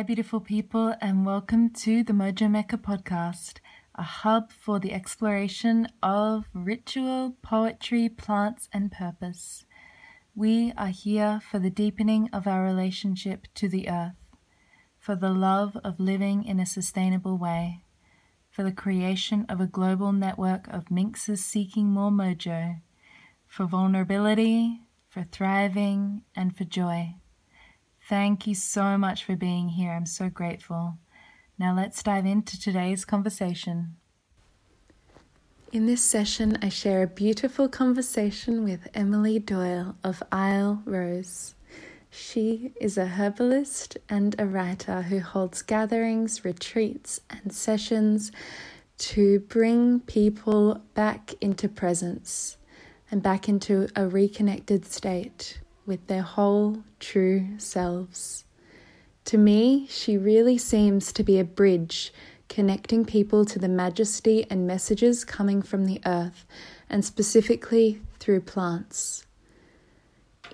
Hi, beautiful people, and welcome to the Mojo Mecca podcast, a hub for the exploration of ritual, poetry, plants, and purpose. We are here for the deepening of our relationship to the earth, for the love of living in a sustainable way, for the creation of a global network of minxes seeking more mojo, for vulnerability, for thriving, and for joy. Thank you so much for being here. I'm so grateful. Now let's dive into today's conversation. In this session, I share a beautiful conversation with Emily Doyle of Isle Rose. She is a herbalist and a writer who holds gatherings, retreats, and sessions to bring people back into presence and back into a reconnected state with their whole true selves. To me, she really seems to be a bridge connecting people to the majesty and messages coming from the earth, and specifically through plants.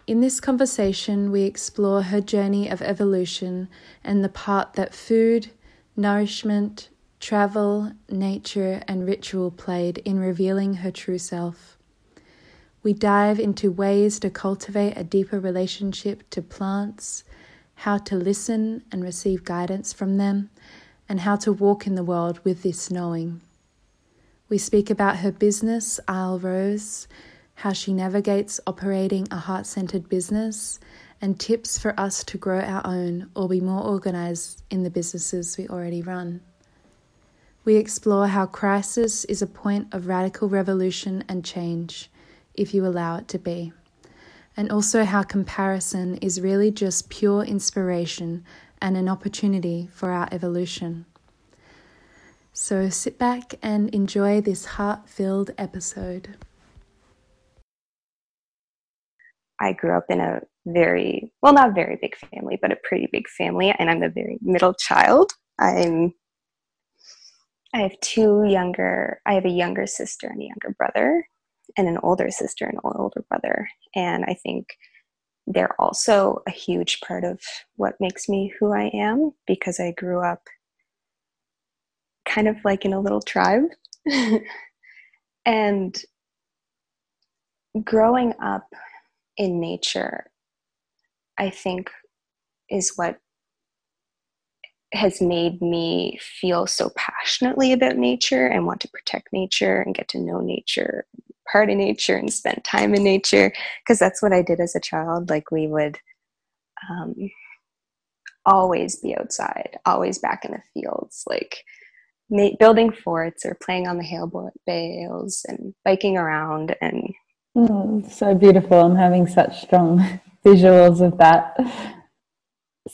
In this conversation, we explore her journey of evolution and the part that food, nourishment, travel, nature, and ritual played in revealing her true self. We dive into ways to cultivate a deeper relationship to plants, how to listen and receive guidance from them, and how to walk in the world with this knowing. We speak about her business, Isle Rose, how she navigates operating a heart centered business, and tips for us to grow our own or be more organized in the businesses we already run. We explore how crisis is a point of radical revolution and change if you allow it to be. And also how comparison is really just pure inspiration and an opportunity for our evolution. So sit back and enjoy this heart filled episode. I grew up in a very, well, not very big family, but a pretty big family, and I'm the very middle child. I'm I have two younger, I have a younger sister and a younger brother and an older sister and an older brother. And I think they're also a huge part of what makes me who I am because I grew up kind of like in a little tribe. and growing up in nature, I think, is what has made me feel so passionately about nature and want to protect nature and get to know nature part of nature and spend time in nature because that's what I did as a child. Like we would um, always be outside, always back in the fields, like ma- building forts or playing on the hail bales and biking around and. Mm, so beautiful. I'm having such strong visuals of that.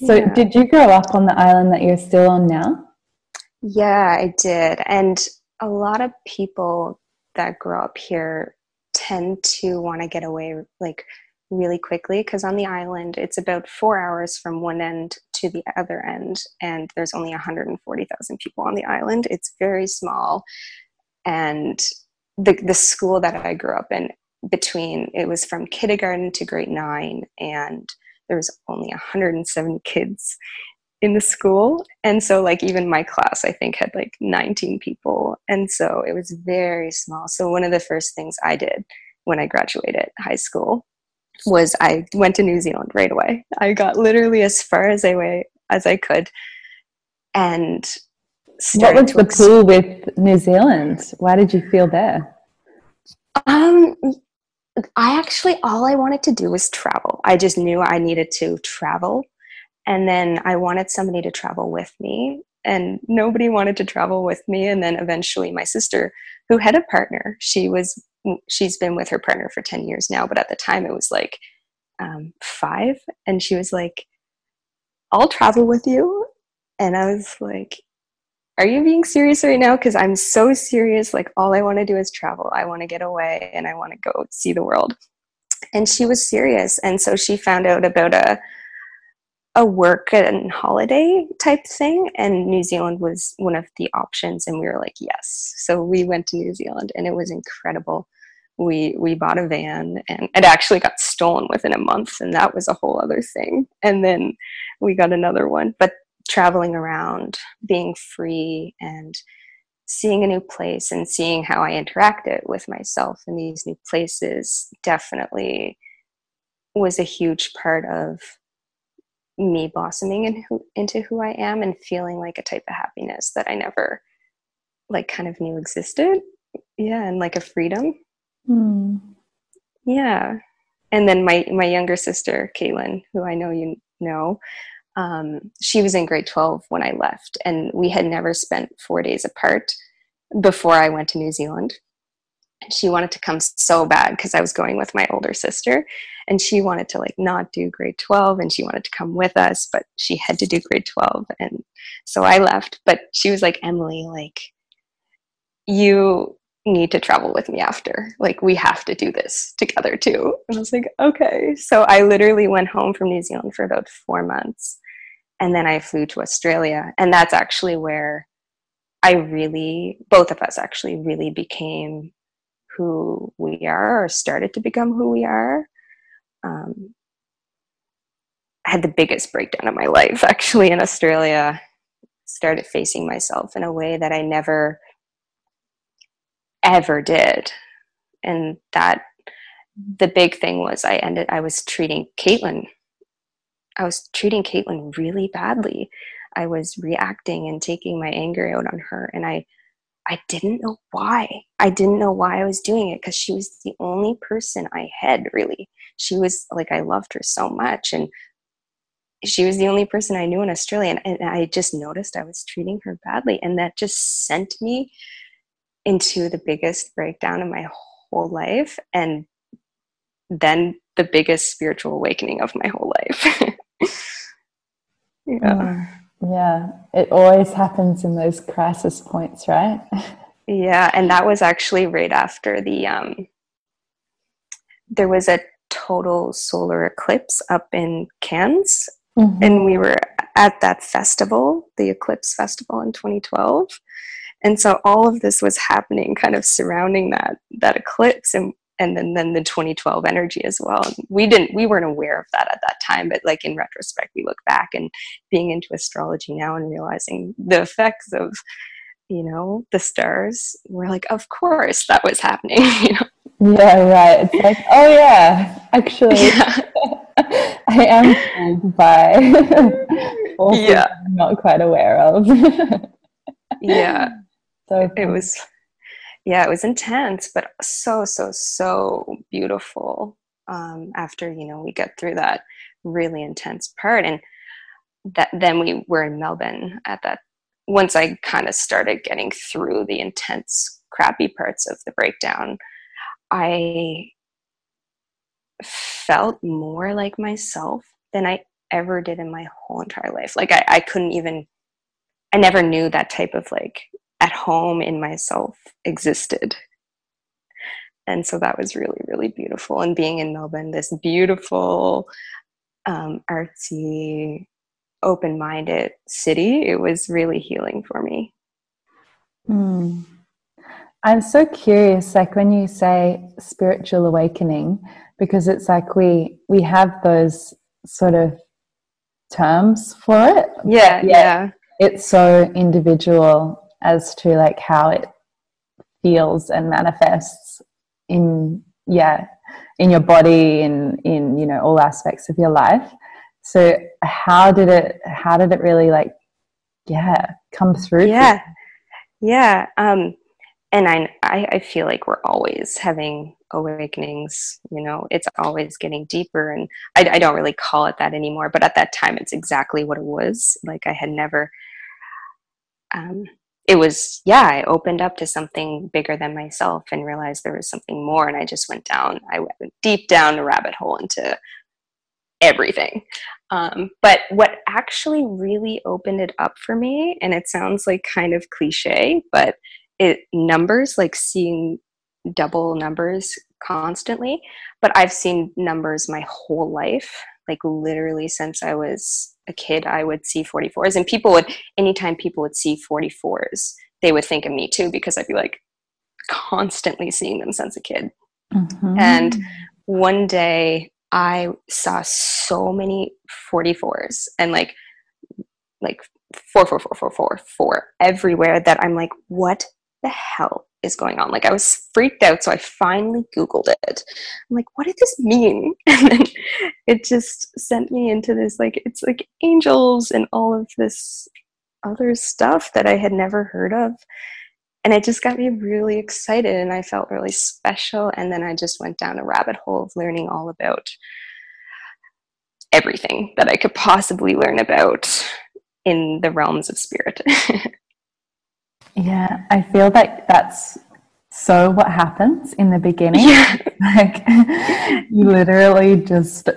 So, yeah. did you grow up on the island that you're still on now? Yeah, I did. And a lot of people that grow up here tend to want to get away like really quickly because on the island it's about four hours from one end to the other end and there's only 140000 people on the island. It's very small and the, the school that i grew up in between it was from kindergarten to grade nine and there was only 170 kids in the school. And so like even my class i think had like 19 people. And so it was very small. So one of the first things i did when i graduated high school was i went to new zealand right away. I got literally as far as i way as i could and what was the pull with new zealand? Why did you feel there? Um i actually all i wanted to do was travel. I just knew i needed to travel and then I wanted somebody to travel with me, and nobody wanted to travel with me. And then eventually, my sister, who had a partner, she was she's been with her partner for 10 years now, but at the time it was like um, five, and she was like, I'll travel with you. And I was like, Are you being serious right now? Because I'm so serious. Like, all I want to do is travel. I want to get away and I want to go see the world. And she was serious. And so she found out about a a work and holiday type thing and new zealand was one of the options and we were like yes. So we went to new zealand and it was incredible. We we bought a van and it actually got stolen within a month and that was a whole other thing. And then we got another one. But traveling around, being free, and seeing a new place and seeing how I interacted with myself in these new places definitely was a huge part of me blossoming in who, into who I am and feeling like a type of happiness that I never like kind of knew existed. Yeah, and like a freedom. Mm. Yeah. And then my my younger sister, Caitlin, who I know you know, um, she was in grade 12 when I left, and we had never spent four days apart before I went to New Zealand. She wanted to come so bad because I was going with my older sister, and she wanted to like not do grade 12 and she wanted to come with us, but she had to do grade 12. And so I left, but she was like, Emily, like, you need to travel with me after. Like, we have to do this together too. And I was like, okay. So I literally went home from New Zealand for about four months and then I flew to Australia. And that's actually where I really, both of us actually really became who we are or started to become who we are. Um, I had the biggest breakdown of my life actually in Australia. Started facing myself in a way that I never ever did. And that the big thing was I ended I was treating Caitlin I was treating Caitlin really badly. I was reacting and taking my anger out on her and I I didn't know why. I didn't know why I was doing it because she was the only person I had really. She was like I loved her so much and she was the only person I knew in Australia and, and I just noticed I was treating her badly and that just sent me into the biggest breakdown of my whole life and then the biggest spiritual awakening of my whole life. yeah. Mm, yeah. It always happens in those crisis points, right? yeah. And that was actually right after the, um, there was a total solar eclipse up in Cairns. Mm-hmm. And we were at that festival, the Eclipse Festival in 2012. And so all of this was happening kind of surrounding that that eclipse and and then, then the 2012 energy as well. We didn't, we weren't aware of that at that time, but like in retrospect, we look back and being into astrology now and realizing the effects of, you know, the stars. We're like, of course that was happening. you know? Yeah, right. It's like, oh yeah, actually, yeah. I am fooled by yeah. I'm not quite aware of. yeah. So it was yeah, it was intense, but so, so, so beautiful um, after, you know, we get through that really intense part. And that then we were in Melbourne at that, once I kind of started getting through the intense, crappy parts of the breakdown, I felt more like myself than I ever did in my whole entire life. Like I, I couldn't even, I never knew that type of like at home in myself existed. And so that was really, really beautiful. And being in Melbourne, this beautiful, um, artsy, open minded city, it was really healing for me. Mm. I'm so curious, like when you say spiritual awakening, because it's like we we have those sort of terms for it. Yeah, yeah. It's so individual as to like how it feels and manifests in yeah in your body and in you know all aspects of your life. So how did it how did it really like yeah come through yeah. yeah um and I, I i feel like we're always having awakenings you know it's always getting deeper and I, I don't really call it that anymore but at that time it's exactly what it was. Like i had never um it was yeah i opened up to something bigger than myself and realized there was something more and i just went down i went deep down a rabbit hole into everything. Um, but what actually really opened it up for me and it sounds like kind of cliche but it numbers like seeing double numbers constantly but i've seen numbers my whole life like literally since i was a kid, I would see 44s. And people would, anytime people would see 44s, they would think of me too, because I'd be like constantly seeing them since a kid. Mm-hmm. And one day I saw so many 44s and like, like four, four, four, four, four, four everywhere that I'm like, what the hell is going on? Like I was freaked out, so I finally Googled it. I'm like, what did this mean? And then it just sent me into this like it's like angels and all of this other stuff that I had never heard of. And it just got me really excited and I felt really special. And then I just went down a rabbit hole of learning all about everything that I could possibly learn about in the realms of spirit. yeah, I feel like that's so what happens in the beginning. Yeah. like you literally just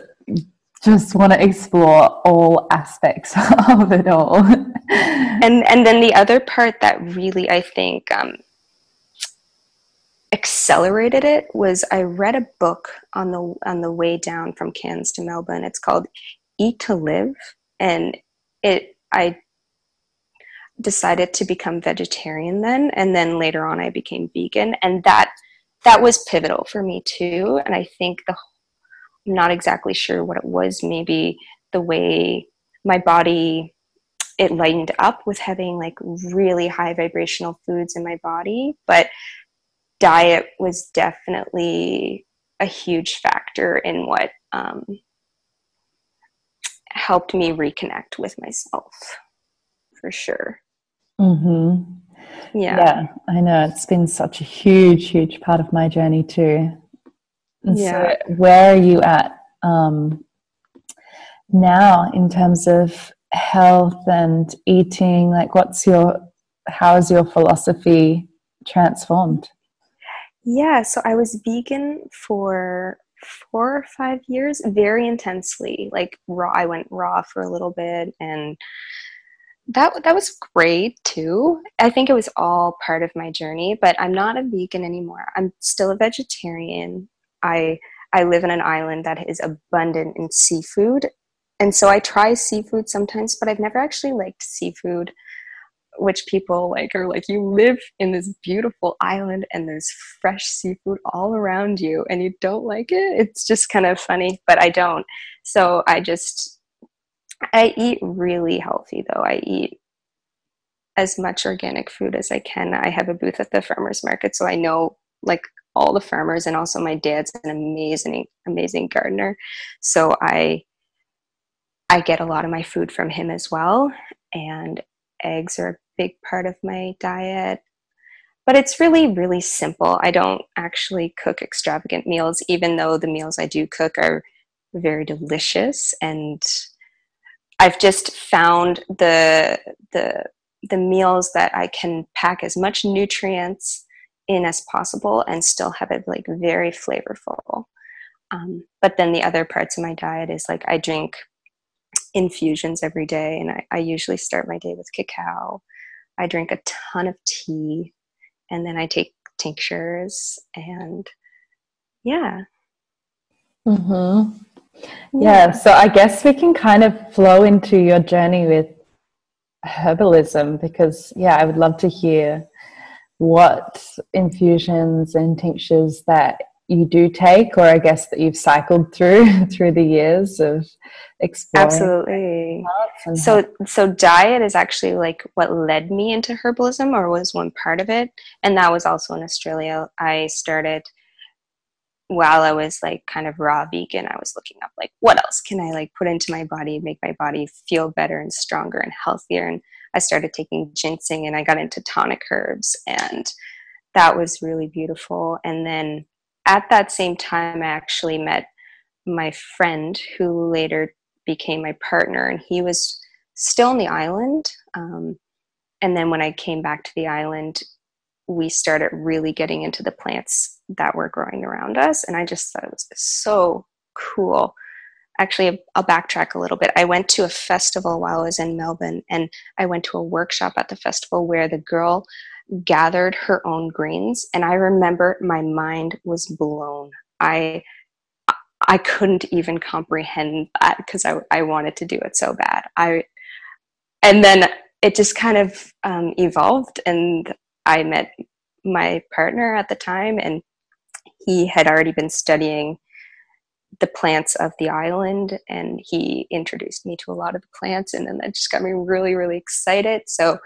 just want to explore all aspects of it all. and and then the other part that really I think um, accelerated it was I read a book on the on the way down from Cairns to Melbourne. It's called Eat to Live, and it I decided to become vegetarian then, and then later on I became vegan, and that that was pivotal for me too. And I think the I'm not exactly sure what it was. Maybe the way my body it lightened up with having like really high vibrational foods in my body, but diet was definitely a huge factor in what um, helped me reconnect with myself for sure. Mm-hmm. Yeah. Yeah, I know. It's been such a huge, huge part of my journey too. And yeah. So where are you at um, now in terms of health and eating? Like, what's your, how is your philosophy transformed? Yeah, so I was vegan for four or five years, very intensely. Like raw, I went raw for a little bit, and that that was great too. I think it was all part of my journey. But I'm not a vegan anymore. I'm still a vegetarian. I I live in an island that is abundant in seafood, and so I try seafood sometimes. But I've never actually liked seafood which people like are like you live in this beautiful island and there's fresh seafood all around you and you don't like it it's just kind of funny but i don't so i just i eat really healthy though i eat as much organic food as i can i have a booth at the farmers market so i know like all the farmers and also my dad's an amazing amazing gardener so i i get a lot of my food from him as well and eggs are a big part of my diet. But it's really, really simple. I don't actually cook extravagant meals, even though the meals I do cook are very delicious. And I've just found the the the meals that I can pack as much nutrients in as possible and still have it like very flavorful. Um, but then the other parts of my diet is like I drink infusions every day, and I, I usually start my day with cacao. I drink a ton of tea, and then I take tinctures, and yeah. Hmm. Yeah. So I guess we can kind of flow into your journey with herbalism because yeah, I would love to hear what infusions and tinctures that you do take or i guess that you've cycled through through the years of exploring absolutely. so so diet is actually like what led me into herbalism or was one part of it? And that was also in australia. I started while i was like kind of raw vegan i was looking up like what else can i like put into my body make my body feel better and stronger and healthier and i started taking ginseng and i got into tonic herbs and that was really beautiful and then at that same time, I actually met my friend who later became my partner, and he was still on the island. Um, and then when I came back to the island, we started really getting into the plants that were growing around us. And I just thought it was so cool. Actually, I'll backtrack a little bit. I went to a festival while I was in Melbourne, and I went to a workshop at the festival where the girl gathered her own greens and i remember my mind was blown i i couldn't even comprehend that because I, I wanted to do it so bad i and then it just kind of um, evolved and i met my partner at the time and he had already been studying the plants of the island and he introduced me to a lot of the plants and then that just got me really really excited. So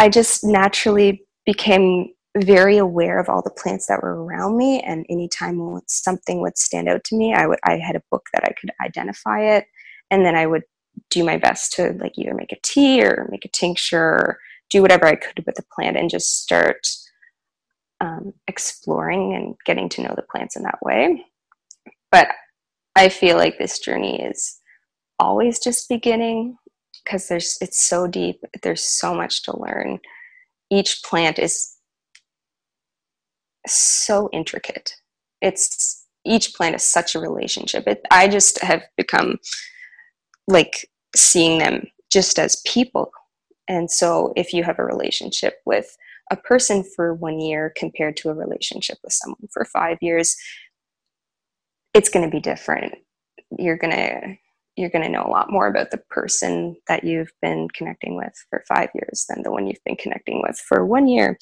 i just naturally became very aware of all the plants that were around me and anytime something would stand out to me i would i had a book that i could identify it and then i would do my best to like either make a tea or make a tincture or do whatever i could with the plant and just start um, exploring and getting to know the plants in that way but I feel like this journey is always just beginning because there's it's so deep. There's so much to learn. Each plant is so intricate. It's each plant is such a relationship. It, I just have become like seeing them just as people. And so if you have a relationship with a person for one year compared to a relationship with someone for five years, it's going to be different. You're going to you're going to know a lot more about the person that you've been connecting with for five years than the one you've been connecting with for one year.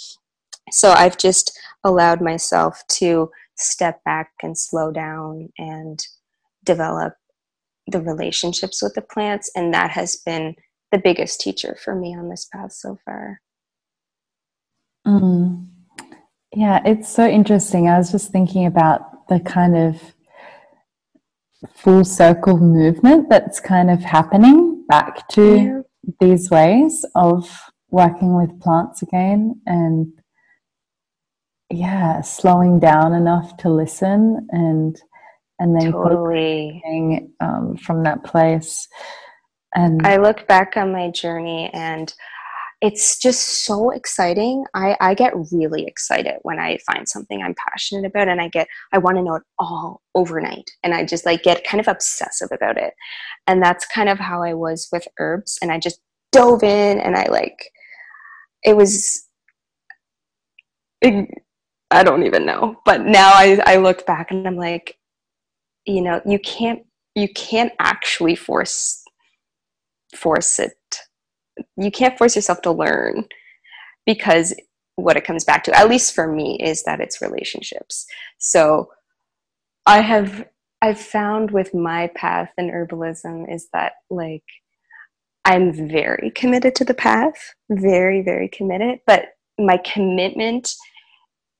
So i've just allowed myself to step back and slow down and develop the relationships with the plants and that has been the biggest teacher for me on this path so far mm. yeah it's so interesting i was just thinking about the kind of full circle movement that's kind of happening back to yeah. these ways of working with plants again and yeah slowing down enough to listen and and then totally um, from that place and i look back on my journey and it's just so exciting. I, I get really excited when I find something I'm passionate about and I get, I want to know it all overnight. And I just like get kind of obsessive about it. And that's kind of how I was with herbs. And I just dove in and I like, it was, I don't even know. But now I, I look back and I'm like, you know, you can't, you can't actually force, force it you can't force yourself to learn because what it comes back to at least for me is that it's relationships. So i have i've found with my path in herbalism is that like i'm very committed to the path very very committed but my commitment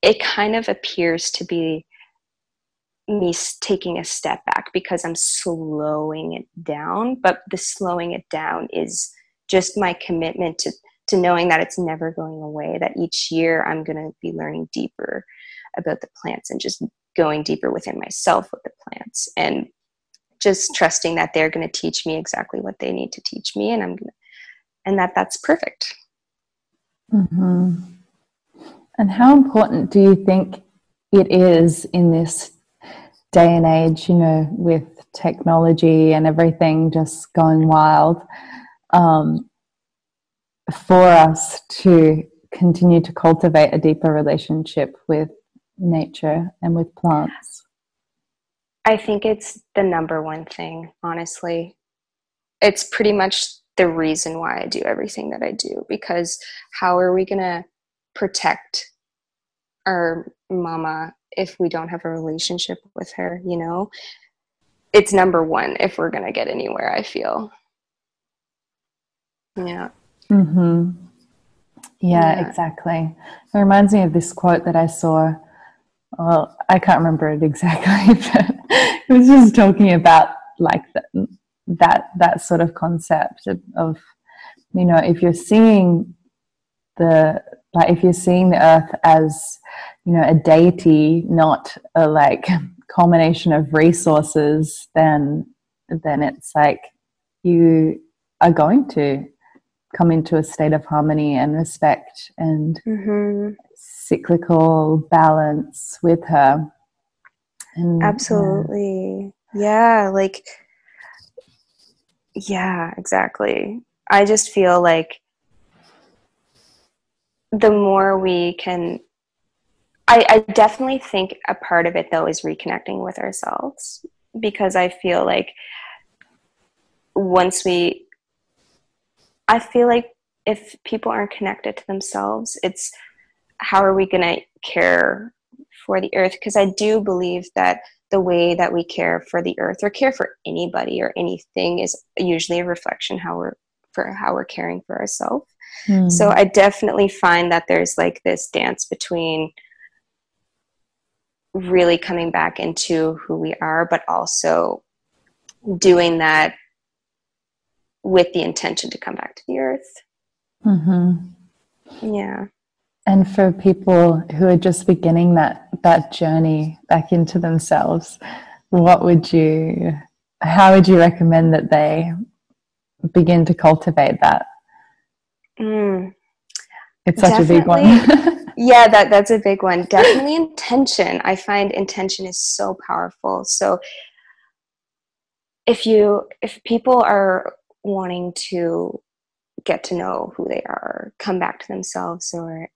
it kind of appears to be me taking a step back because i'm slowing it down but the slowing it down is just my commitment to to knowing that it's never going away that each year i'm going to be learning deeper about the plants and just going deeper within myself with the plants and just trusting that they're going to teach me exactly what they need to teach me and i'm going to and that that's perfect mm-hmm. and how important do you think it is in this day and age you know with technology and everything just going wild um, for us to continue to cultivate a deeper relationship with nature and with plants? I think it's the number one thing, honestly. It's pretty much the reason why I do everything that I do because how are we going to protect our mama if we don't have a relationship with her, you know? It's number one if we're going to get anywhere, I feel. Yeah. Mm-hmm. Yeah, yeah, exactly. It reminds me of this quote that I saw. Well, I can't remember it exactly, but it was just talking about like that that, that sort of concept of, of, you know, if you're seeing the like if you're seeing the earth as you know a deity, not a like culmination of resources, then then it's like you are going to come into a state of harmony and respect and mm-hmm. cyclical balance with her. And, Absolutely. Yeah. yeah, like, yeah, exactly. I just feel like the more we can I, I, definitely think a part of it though is reconnecting with ourselves because I feel like once we I feel like if people aren't connected to themselves, it's how are we going to care for the earth? Because I do believe that the way that we care for the earth or care for anybody or anything is usually a reflection how we're for how we're caring for ourselves. Mm. So I definitely find that there's like this dance between really coming back into who we are, but also doing that with the intention to come back to the earth. Mm-hmm. Yeah. And for people who are just beginning that that journey back into themselves, what would you how would you recommend that they begin to cultivate that? Mm, it's such a big one. yeah, that that's a big one. Definitely intention. I find intention is so powerful. So if you if people are wanting to get to know who they are, come back to themselves or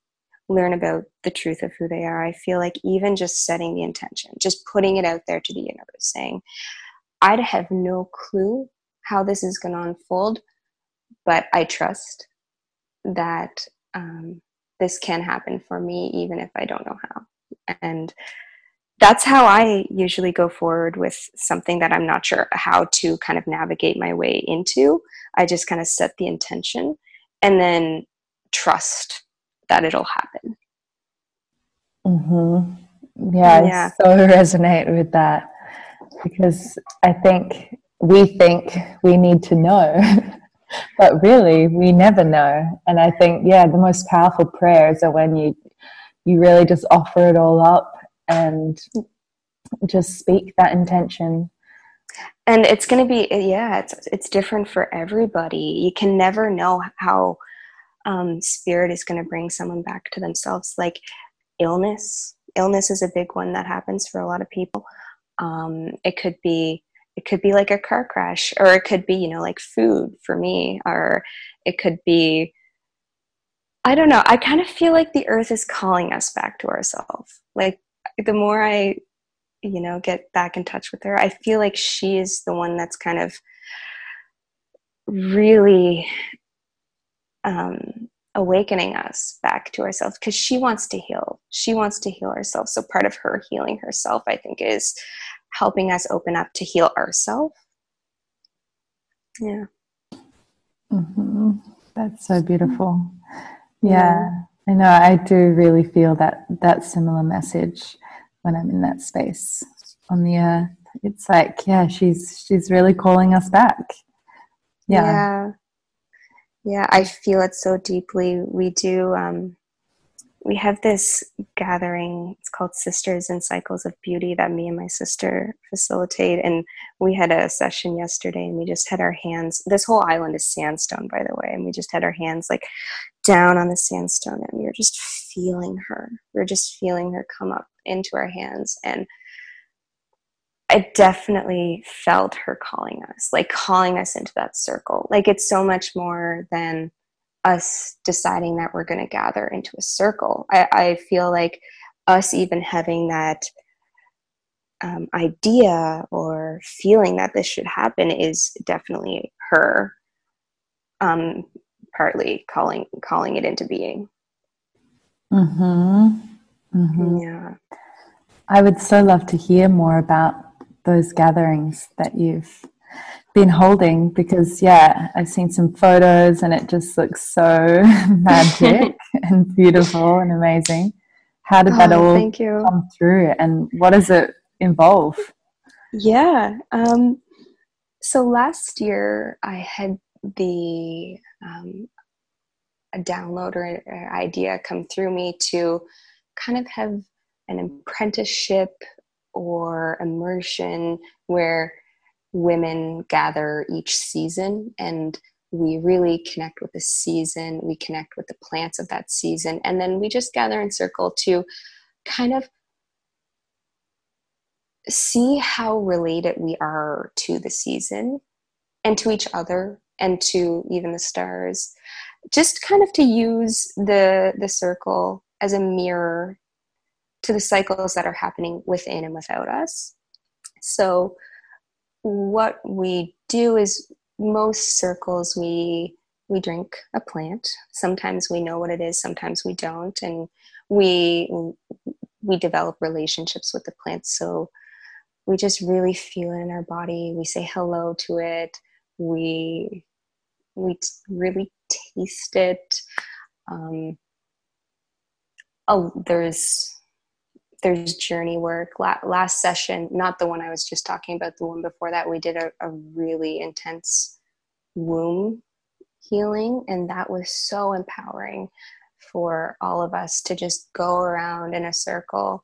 learn about the truth of who they are, I feel like even just setting the intention, just putting it out there to the universe, saying, I'd have no clue how this is going to unfold, but I trust that um, this can happen for me, even if I don't know how. And that's how I usually go forward with something that I'm not sure how to kind of navigate my way into. I just kind of set the intention and then trust that it'll happen. Mm-hmm. Yeah, yeah, I so resonate with that because I think we think we need to know, but really we never know. And I think, yeah, the most powerful prayers are when you you really just offer it all up and just speak that intention. And it's going to be yeah it's it's different for everybody. You can never know how um, spirit is going to bring someone back to themselves. Like illness illness is a big one that happens for a lot of people. Um, it could be it could be like a car crash or it could be you know like food for me or it could be i don't know. I kind of feel like the earth is calling us back to ourselves. Like the more i you know get back in touch with her i feel like she is the one that's kind of really um, awakening us back to ourselves because she wants to heal. She wants to heal herself. So part of her healing herself i think is helping us open up to heal ourselves yeah. Mm-hmm. that's so beautiful. Yeah. yeah. I know. I do really feel that that similar message when I'm in that space on the earth. It's like, yeah, she's she's really calling us back. Yeah. Yeah, yeah I feel it so deeply. We do um we have this gathering it's called sisters and cycles of beauty that me and my sister facilitate and we had a session yesterday and we just had our hands this whole island is sandstone by the way and we just had our hands like down on the sandstone and we were just feeling her we were just feeling her come up into our hands and I definitely felt her calling us, like calling us into that circle. Like it's so much more than us deciding that we're going to gather into a circle. I, I, feel like us even having that um, idea or feeling that this should happen is definitely her um, partly calling calling it into being. Hmm. Mm-hmm. Yeah. I would so love to hear more about those gatherings that you've been holding because, yeah, I've seen some photos and it just looks so magic and beautiful and amazing. How did that oh, all come through and what does it involve? Yeah. Um, so last year I had the um, a download or an idea come through me to kind of have an apprenticeship or immersion where women gather each season and we really connect with the season, we connect with the plants of that season, and then we just gather in circle to kind of see how related we are to the season and to each other and to even the stars. Just kind of to use the the circle as a mirror to the cycles that are happening within and without us. So, what we do is most circles we we drink a plant. Sometimes we know what it is, sometimes we don't, and we we develop relationships with the plants. So we just really feel it in our body. We say hello to it. We we really taste it. Um, oh, there's there's journey work. last session, not the one I was just talking about, the one before that, we did a, a really intense womb healing, and that was so empowering for all of us to just go around in a circle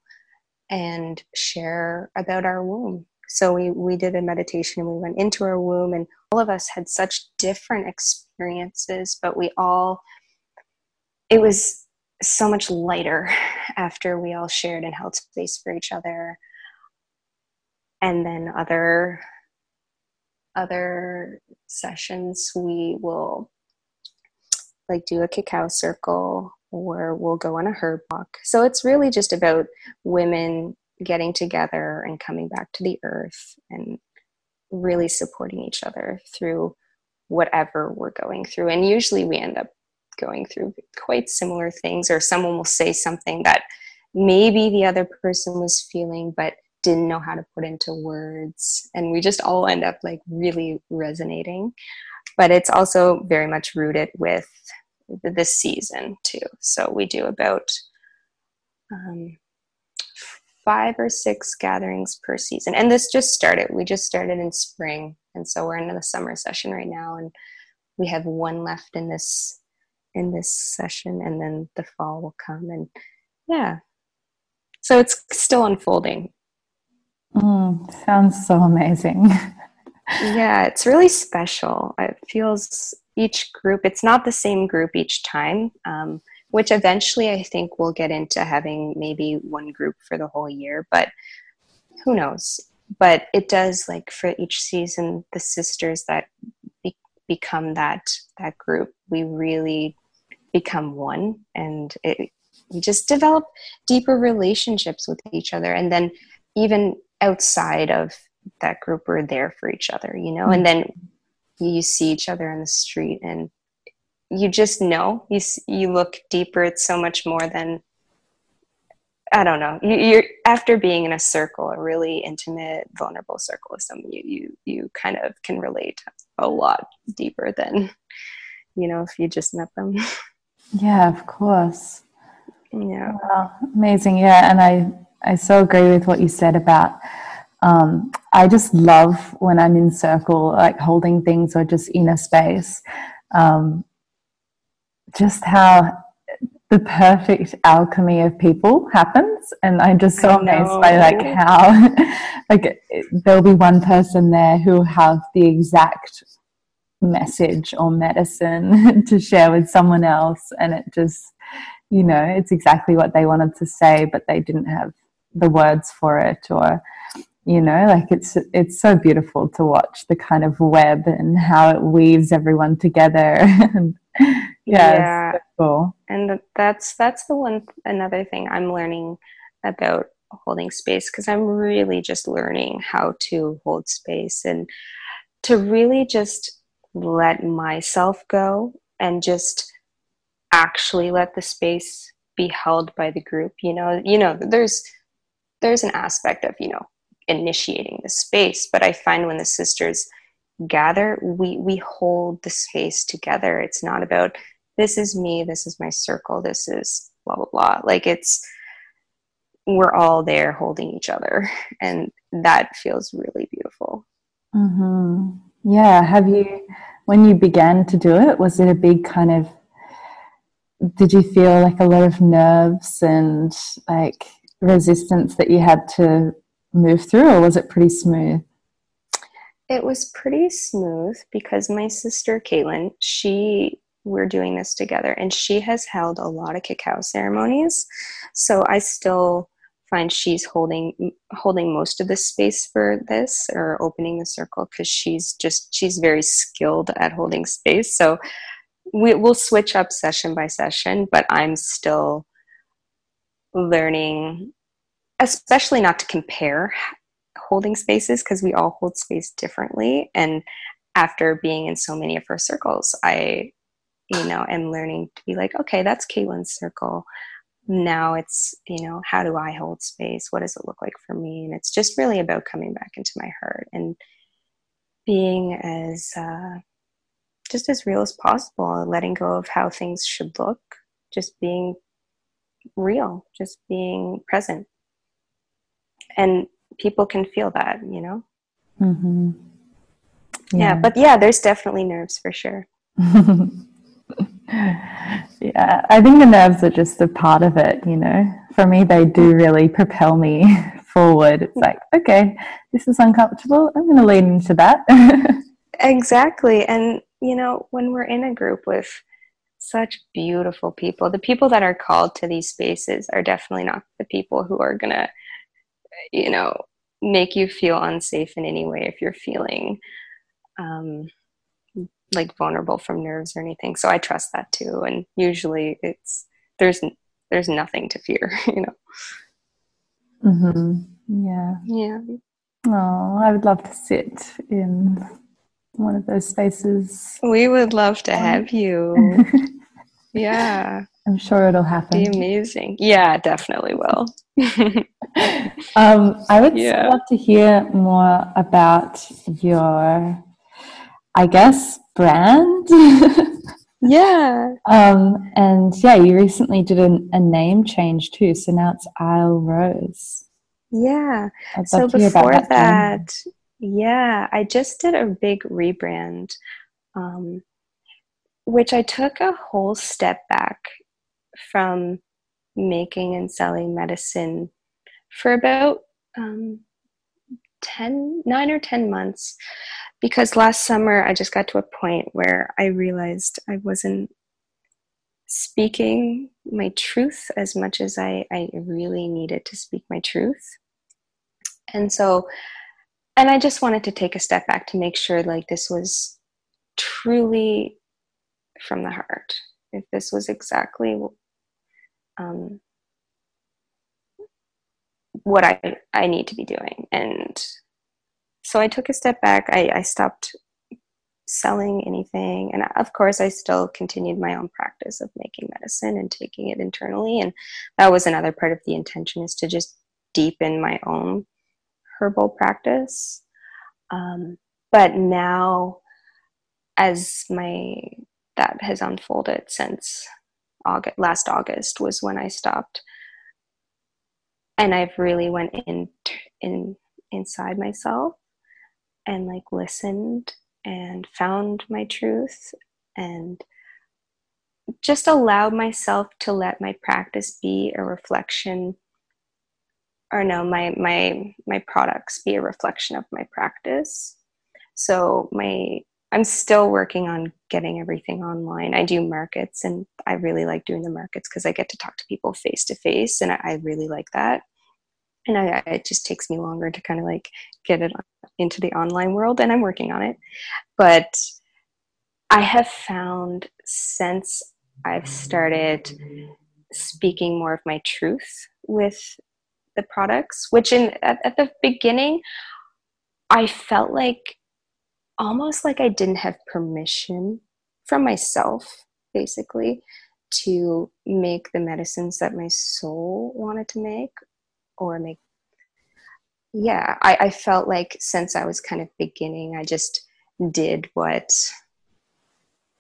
and share about our womb. So we, we did a meditation and we went into our womb, and all of us had such different experiences, but we all, it was so much lighter after we all shared and held space for each other. And then other other sessions we will like do a cacao circle or we'll go on a herb walk. So it's really just about women getting together and coming back to the earth and really supporting each other through whatever we're going through. And usually we end up going through quite similar things, or someone will say something that maybe the other person was feeling but didn't know how to put into words. And we just all end up like really resonating. But it's also very much rooted with this season too. So we do about um, five or six gatherings per season. And this just started. We just started in spring. And so we're in the summer session right now. And we have one left in this in this session and then the fall will come and yeah. So it's still unfolding. Mm, sounds so amazing. Yeah it's really special. It feels each group it's not the same group each time um, which eventually i think we'll get into having maybe one group for the whole year but who knows? But it does like for each season the sisters that become that that group we really become one and it, we just develop deeper relationships with each other and then even outside of that group we're there for each other you know mm-hmm. and then you see each other on the street and you just know you you look deeper it's so much more than I don't know. You, are after being in a circle, a really intimate, vulnerable circle with someone, you you you kind of can relate a lot deeper than you know if you just met them. Yeah, of course. Yeah. Wow, amazing. Yeah, and I I so agree with what you said about um, I just love when I'm in circle, like holding things or just in a space. Um, just how the perfect alchemy of people happens, and I'm just so amazed by like how like there'll be one person there who have the exact message or medicine to share with someone else and it just you know it's exactly what they wanted to say but they didn't have the words for it or you know like it's it's so beautiful to watch the kind of web and how it weaves everyone together and yeah, yeah. So cool. And that's that's the one another thing i'm learning about holding space because i'm really just learning how to hold space and to really just let myself go and just actually let the space be held by the group you know you know there's there's an aspect of you know initiating the space but i find when the sisters gather we we hold the space together. It's not about this is me this is my circle this is blah blah blah like it's we're all there holding each other and that feels really beautiful mm-hmm. Yeah. Have you, when you began to do it, was it a big kind of, did you feel like a lot of nerves and like resistance that you had to move through, or was it pretty smooth? It was pretty smooth because my sister Caitlin, she we're doing this together. And she has held a lot of cacao ceremonies. So I still find she's holding holding most of the space for this or opening the circle because she's just she's very skilled at holding space. So we, will switch up session by session but i'm still learning especially not to compare holding spaces because we all hold space differently. And after being in so many of her circles i you know am learning to be like okay that's caitlin's circle. Now it's you know how do i hold space? What does it look like for me? And it's just really about coming back into my heart and being as uh, just as real as possible letting go of how things should look just being real just being present. And people can feel that you know? Mm-hmm. yeah. yeah. but yeah there's definitely nerves for sure yeah, I think the nerves are just a part of it, you know. For me, they do really propel me forward. It's like, okay, this is uncomfortable. I'm going to lean into that. exactly. And, you know, when we're in a group with such beautiful people, the people that are called to these spaces are definitely not the people who are going to, you know, make you feel unsafe in any way if you're feeling um, like vulnerable from nerves or anything. So I trust that too. And usually it's there's there's nothing to fear, you know. Mm-hmm. Yeah. Yeah. Oh, I would love to sit in one of those spaces. We would love to have you. yeah. I'm sure it'll happen. Be amazing. Yeah, definitely will. um, I would yeah. love to hear more about your I guess, brand. yeah. Um, and yeah, you recently did a, a, name change too. So now it's Isle Rose. Yeah. So before that, that yeah, I just did a big rebrand, um, which I took a whole step back from making and selling medicine for about um, 10, nine or 10 months because last summer I just got to a point where I realized I wasn't speaking my truth as much as I, I really needed to speak my truth. And so, and I just wanted to take a step back to make sure like this was truly from the heart. If this was exactly um, what I, I need to be doing. And so I took a step back. I, I stopped selling anything. And of course, I still continued my own practice of making medicine and taking it internally. And that was another part of the intention is to just deepen my own herbal practice. Um, but now, as my that has unfolded since August, last August was when I stopped, and I've really went in in inside myself and like listened and found my truth and just allowed myself to let my practice be a reflection or no my my my products be a reflection of my practice. So my i'm still working on getting everything online. I do markets and i really like doing the markets because i get to talk to people face to face and I, I really like that. And I, it just takes me longer to kind of like get it into the online world and i'm working on it. But i have found since i've started speaking more of my truth with the products which in at, at the beginning i felt like almost like i didn't have permission from myself basically to make the medicines that my soul wanted to make or make yeah I, I felt like since i was kind of beginning i just did what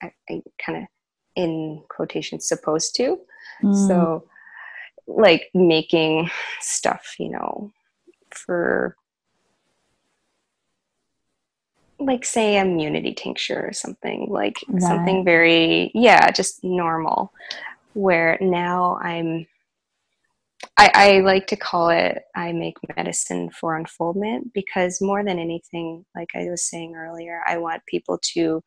i, I kind of in quotations supposed to mm. so like making stuff you know for like say immunity tincture or something like right. something very yeah just normal where now i'm I, I like to call it I make medicine for unfoldment because more than anything, like I was saying earlier, I want people to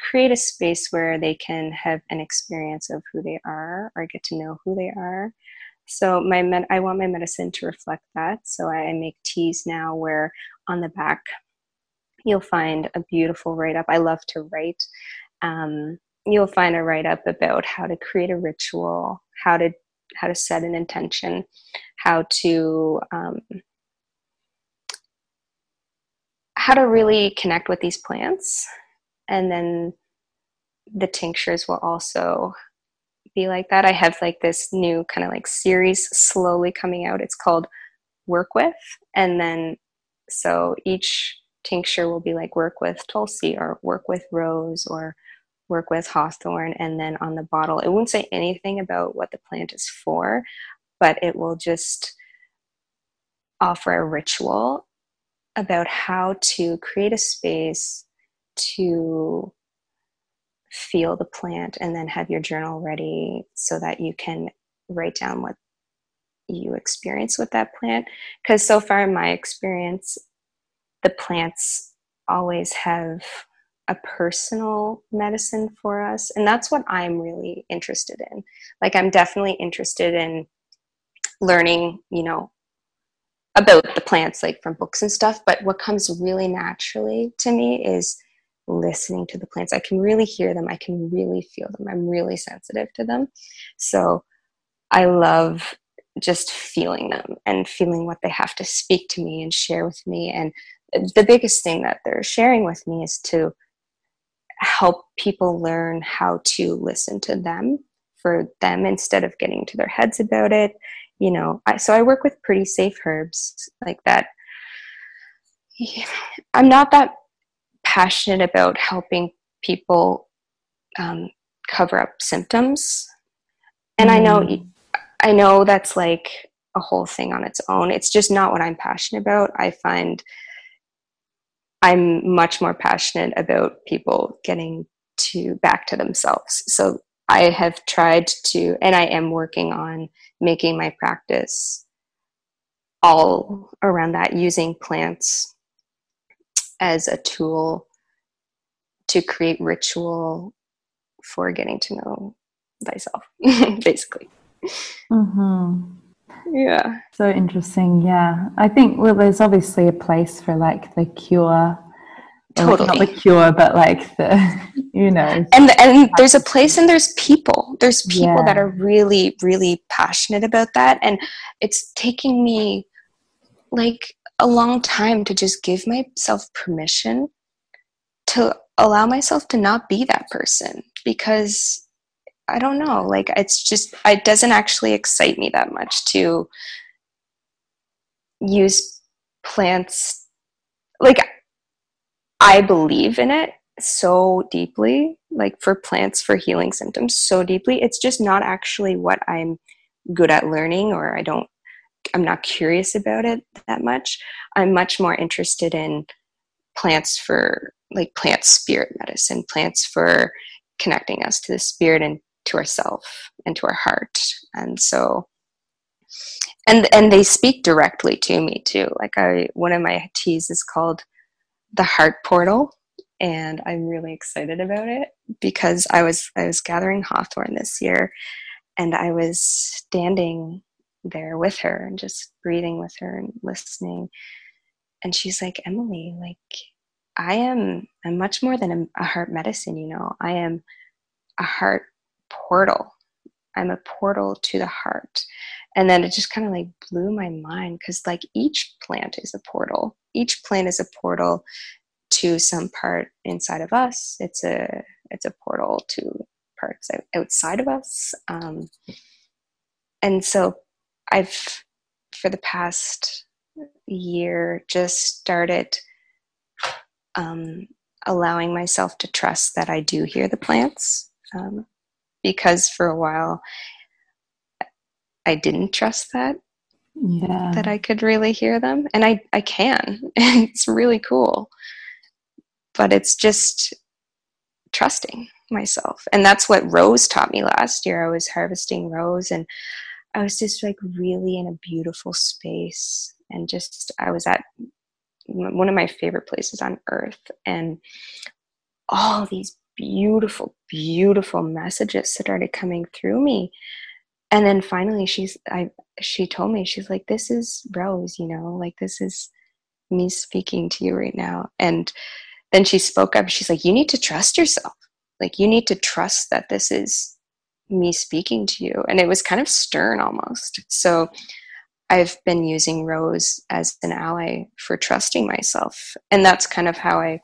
create a space where they can have an experience of who they are or get to know who they are. So my med- I want my medicine to reflect that. So I make teas now where on the back you'll find a beautiful write up. I love to write. Um, you'll find a write up about how to create a ritual, how to how to set an intention, how to um, how to really connect with these plants, and then the tinctures will also be like that. I have like this new kind of like series slowly coming out. It's called Work With. And then so each tincture will be like work with Tulsi or work with Rose or work with Hawthorn. And then on the bottle, it won't say anything about what the plant is for, but it will just offer a ritual about how to create a space to feel the plant and then have your journal ready so that you can write down what you experience with that plant because so far in my experience the plants always have a personal medicine for us and that's what i'm really interested in like i'm definitely interested in learning you know about the plants like from books and stuff but what comes really naturally to me is listening to the plants. I can really hear them. I can really feel them. I'm really sensitive to them. So I love just feeling them and feeling what they have to speak to me and share with me. And the biggest thing that they're sharing with me is to help people learn how to listen to them for them instead of getting to their heads about it. You know, I, so I work with pretty safe herbs like that. I'm not that passionate about helping people um, cover up symptoms and mm. i know mm. i know that's like a whole thing on its own it's just not what i'm passionate about i find i'm much more passionate about people getting to back to themselves so i have tried to and i am working on making my practice all around that using plants as a tool to create ritual for getting to know thyself, basically. Mm-hmm. Yeah. So interesting. Yeah. I think, well, there's obviously a place for like the cure. Totally. Not the cure, but like the, you know. And and there's a place and there's people. There's people yeah. that are really, really passionate about that. And it's taking me like a long time to just give myself permission to allow myself to not be that person because I don't know, like it's just it doesn't actually excite me that much to use plants like I believe in it so deeply, like for plants for healing symptoms so deeply. It's just not actually what I'm good at learning or I don't I'm not curious about it that much. I'm much more interested in plants for like plant spirit medicine, plants for connecting us to the spirit and to ourself and to our heart. And so and and they speak directly to me too. Like I one of my teas is called the heart portal and I'm really excited about it because I was I was gathering hawthorn this year and I was standing there with her and just breathing with her and listening and she's like Emily like I am I'm much more than a, a heart medicine, you know. I am a heart portal. I'm a portal to the heart. And then it just kind of like blew my mind because like each plant is a portal. Each plant is a portal to some part inside of us. It's a it's a portal to parts outside of us. Um, and so I've for the past year just started um, allowing myself to trust that I do hear the plants. Um, because for a while I didn't trust that. Yeah. That I could really hear them. And I, I can. it's really cool. But it's just trusting myself. And that's what Rose taught me last year. I was harvesting Rose and I was just like really in a beautiful space and just I was at one of my favorite places on earth and all these beautiful beautiful messages started coming through me. And then finally she's i she told me she's like this is rose you know like this is me speaking to you right now. And then she spoke up. She's like you need to trust yourself. Like you need to trust that this is me speaking to you. And it was kind of stern almost. So I've been using Rose as an ally for trusting myself. And that's kind of how I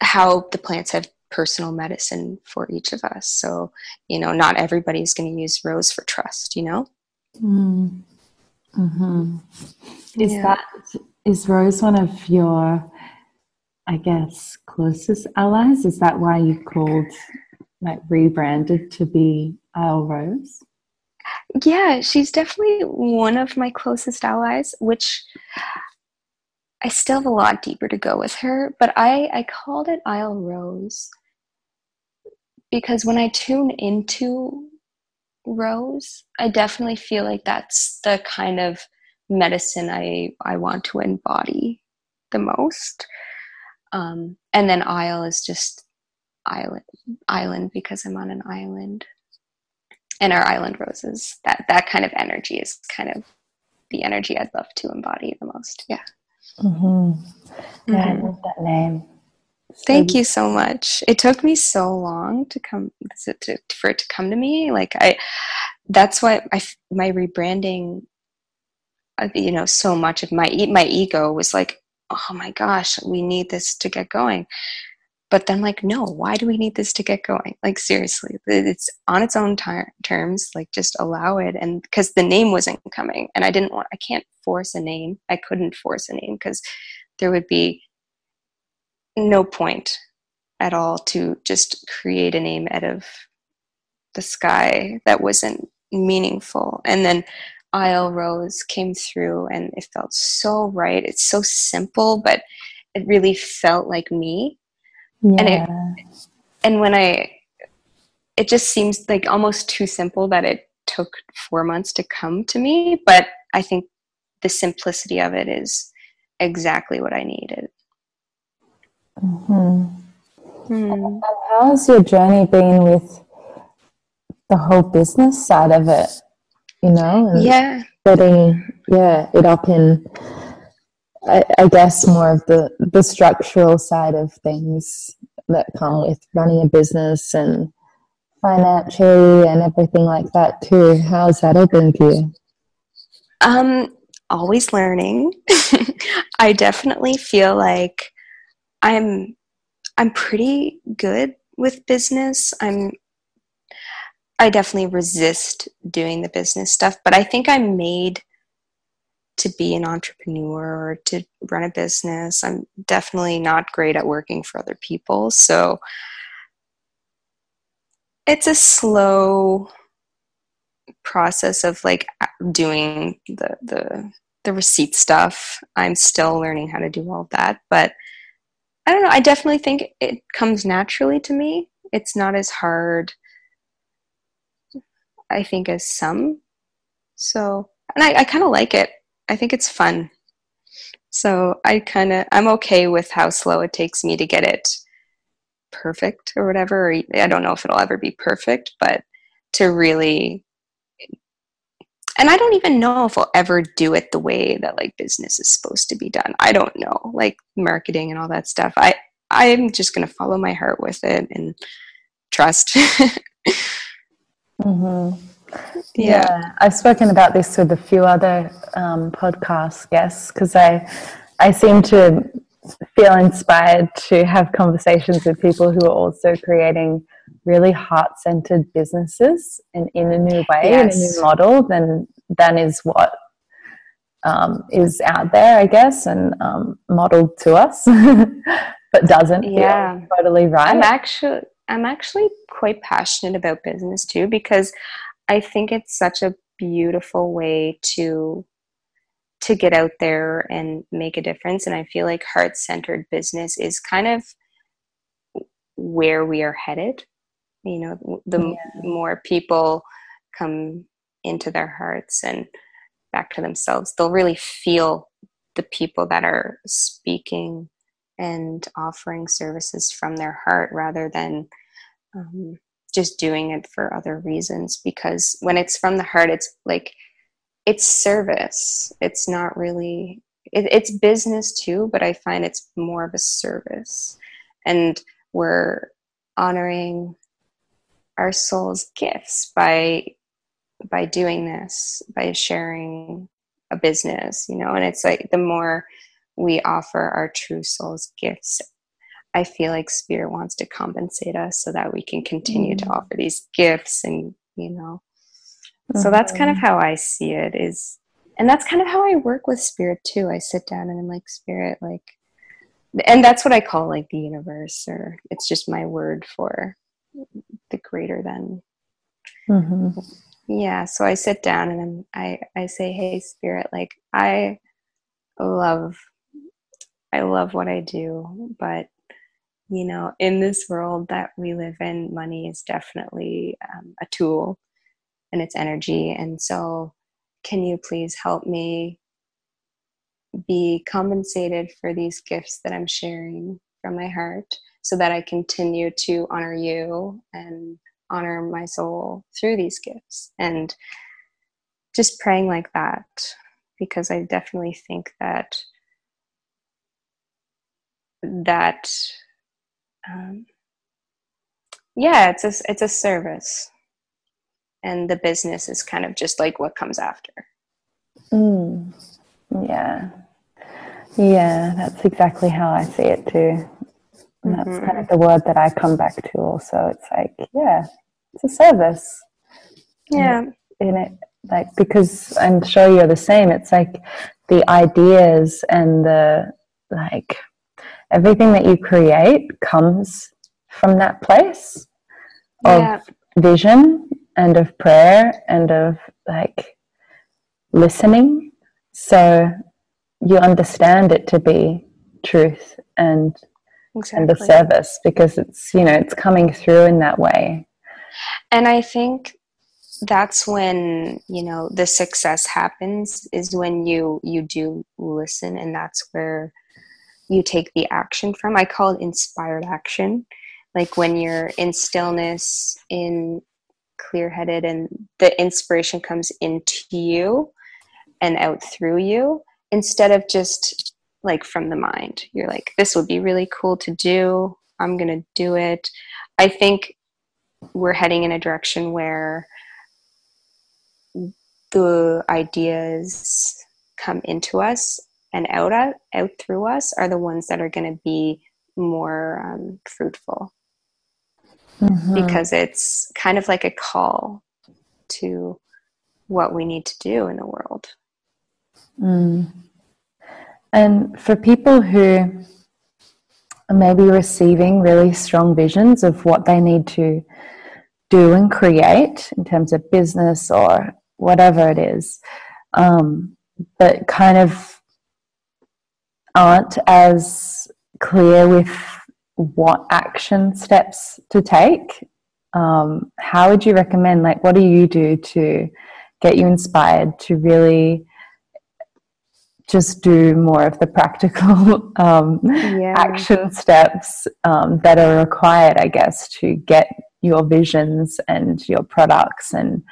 how the plants have personal medicine for each of us. So, you know, not everybody's going to use rose for trust, you know? Mm. Mm-hmm. Is yeah. that, is rose one of your, I guess, closest allies? Is that why you called, like, rebranded to be Isle Rose? Yeah, she's definitely one of my closest allies, which I still have a lot deeper to go with her, but I, I called it Isle Rose because when I tune into Rose, I definitely feel like that's the kind of medicine I, I want to embody the most. Um, and then Isle is just island island because I'm on an island. And our island roses, that that kind of energy is kind of the energy I'd love to embody the most. Yeah. Mm-hmm. Yeah, mm-hmm. I love that name. So Thank you so much. It took me so long to come to, for it to come to me. Like I, that's why I my rebranding. Uh, you know, so much of my my ego was like, oh my gosh, we need this to get going. But then, like, no, why do we need this to get going? Like, seriously, it's on its own tar- terms. Like, just allow it. And because the name wasn't coming, and I didn't want, I can't force a name. I couldn't force a name because there would be no point at all to just create a name out of the sky that wasn't meaningful. And then Isle Rose came through and it felt so right. It's so simple, but it really felt like me. Yeah. And it and when I it just seems like almost too simple that it took four months to come to me, but I think the simplicity of it is exactly what I needed. Mm-hmm. Mm. how has your journey been with the whole business side of it? You know, yeah, setting yeah it up in, I, I guess, more of the the structural side of things that come with running a business and financially and everything like that too. How's that been for you? Um, always learning. I definitely feel like I'm I'm pretty good with business. I'm I definitely resist doing the business stuff, but I think I'm made to be an entrepreneur or to run a business. I'm definitely not great at working for other people. So it's a slow process of like doing the the the receipt stuff. I'm still learning how to do all that, but I don't know. I definitely think it comes naturally to me. It's not as hard, I think, as some. So, and I, I kind of like it. I think it's fun. So I kind of, I'm okay with how slow it takes me to get it perfect or whatever. I don't know if it'll ever be perfect, but to really and I don't even know if I'll ever do it the way that like business is supposed to be done. I don't know, like marketing and all that stuff. I I'm just gonna follow my heart with it and trust. mm-hmm. Yeah. yeah. I've spoken about this with a few other um, podcast guests because I I seem to feel inspired to have conversations with people who are also creating really heart centered businesses and in a new way, yes. in a new model than than is what um, is out there, I guess, and um, modeled to us, but doesn't yeah. feel totally right. I'm actually I'm actually quite passionate about business too because I think it's such a beautiful way to to get out there and make a difference and I feel like heart-centered business is kind of where we are headed you know the yeah. more people come into their hearts and back to themselves they'll really feel the people that are speaking and offering services from their heart rather than um, just doing it for other reasons because when it's from the heart it's like it's service. It's not really it, it's business too but i find it's more of a service. And we're honoring our soul's gifts by by doing this by sharing a business you know? And it's like the more we offer our true soul's gifts I feel like spirit wants to compensate us so that we can continue mm. to offer these gifts and, you know. Mm-hmm. So that's kind of mm-hmm. how I see it is and that's kind of how I work with spirit too. I sit down and I'm like spirit like and that's what I call like the universe or it's just my word for the greater than. Mm-hmm. Yeah, so I sit down and I'm, I I say, "Hey spirit, like I love I love what I do, but you know, in this world that we live in, money is definitely um, a tool and it's energy. And so, can you please help me be compensated for these gifts that I'm sharing from my heart so that I continue to honor you and honor my soul through these gifts? And just praying like that because I definitely think that that um, yeah it's a it's a service. And the business is kind of just like what comes after. Mm, yeah. Yeah that's exactly how i see it too. And that's mm-hmm. kind of the word that i come back to also. It's like yeah it's a service. Yeah. in it like because i'm sure you're the same. It's like the ideas and the like everything that you create comes from that place of yeah. vision and of prayer and of like listening so you understand it to be truth and exactly. and the service because it's you know it's coming through in that way and i think that's when you know the success happens is when you you do listen and that's where you take the action from. I call it inspired action. Like when you're in stillness, in clear headed, and the inspiration comes into you and out through you instead of just like from the mind. You're like, this would be really cool to do. I'm going to do it. I think we're heading in a direction where the ideas come into us and out at, out through us are the ones that are going to be more um, fruitful mm-hmm. because it's kind of like a call to what we need to do in the world. Mm. And for people who are maybe receiving really strong visions of what they need to do and create in terms of business or whatever it is, um, but kind of aren't as clear with what action steps to take, um, how would you recommend? Like, what do you do to get you inspired to really just do more of the practical um, yeah. action steps um, that are required, I guess, to get your visions and your products and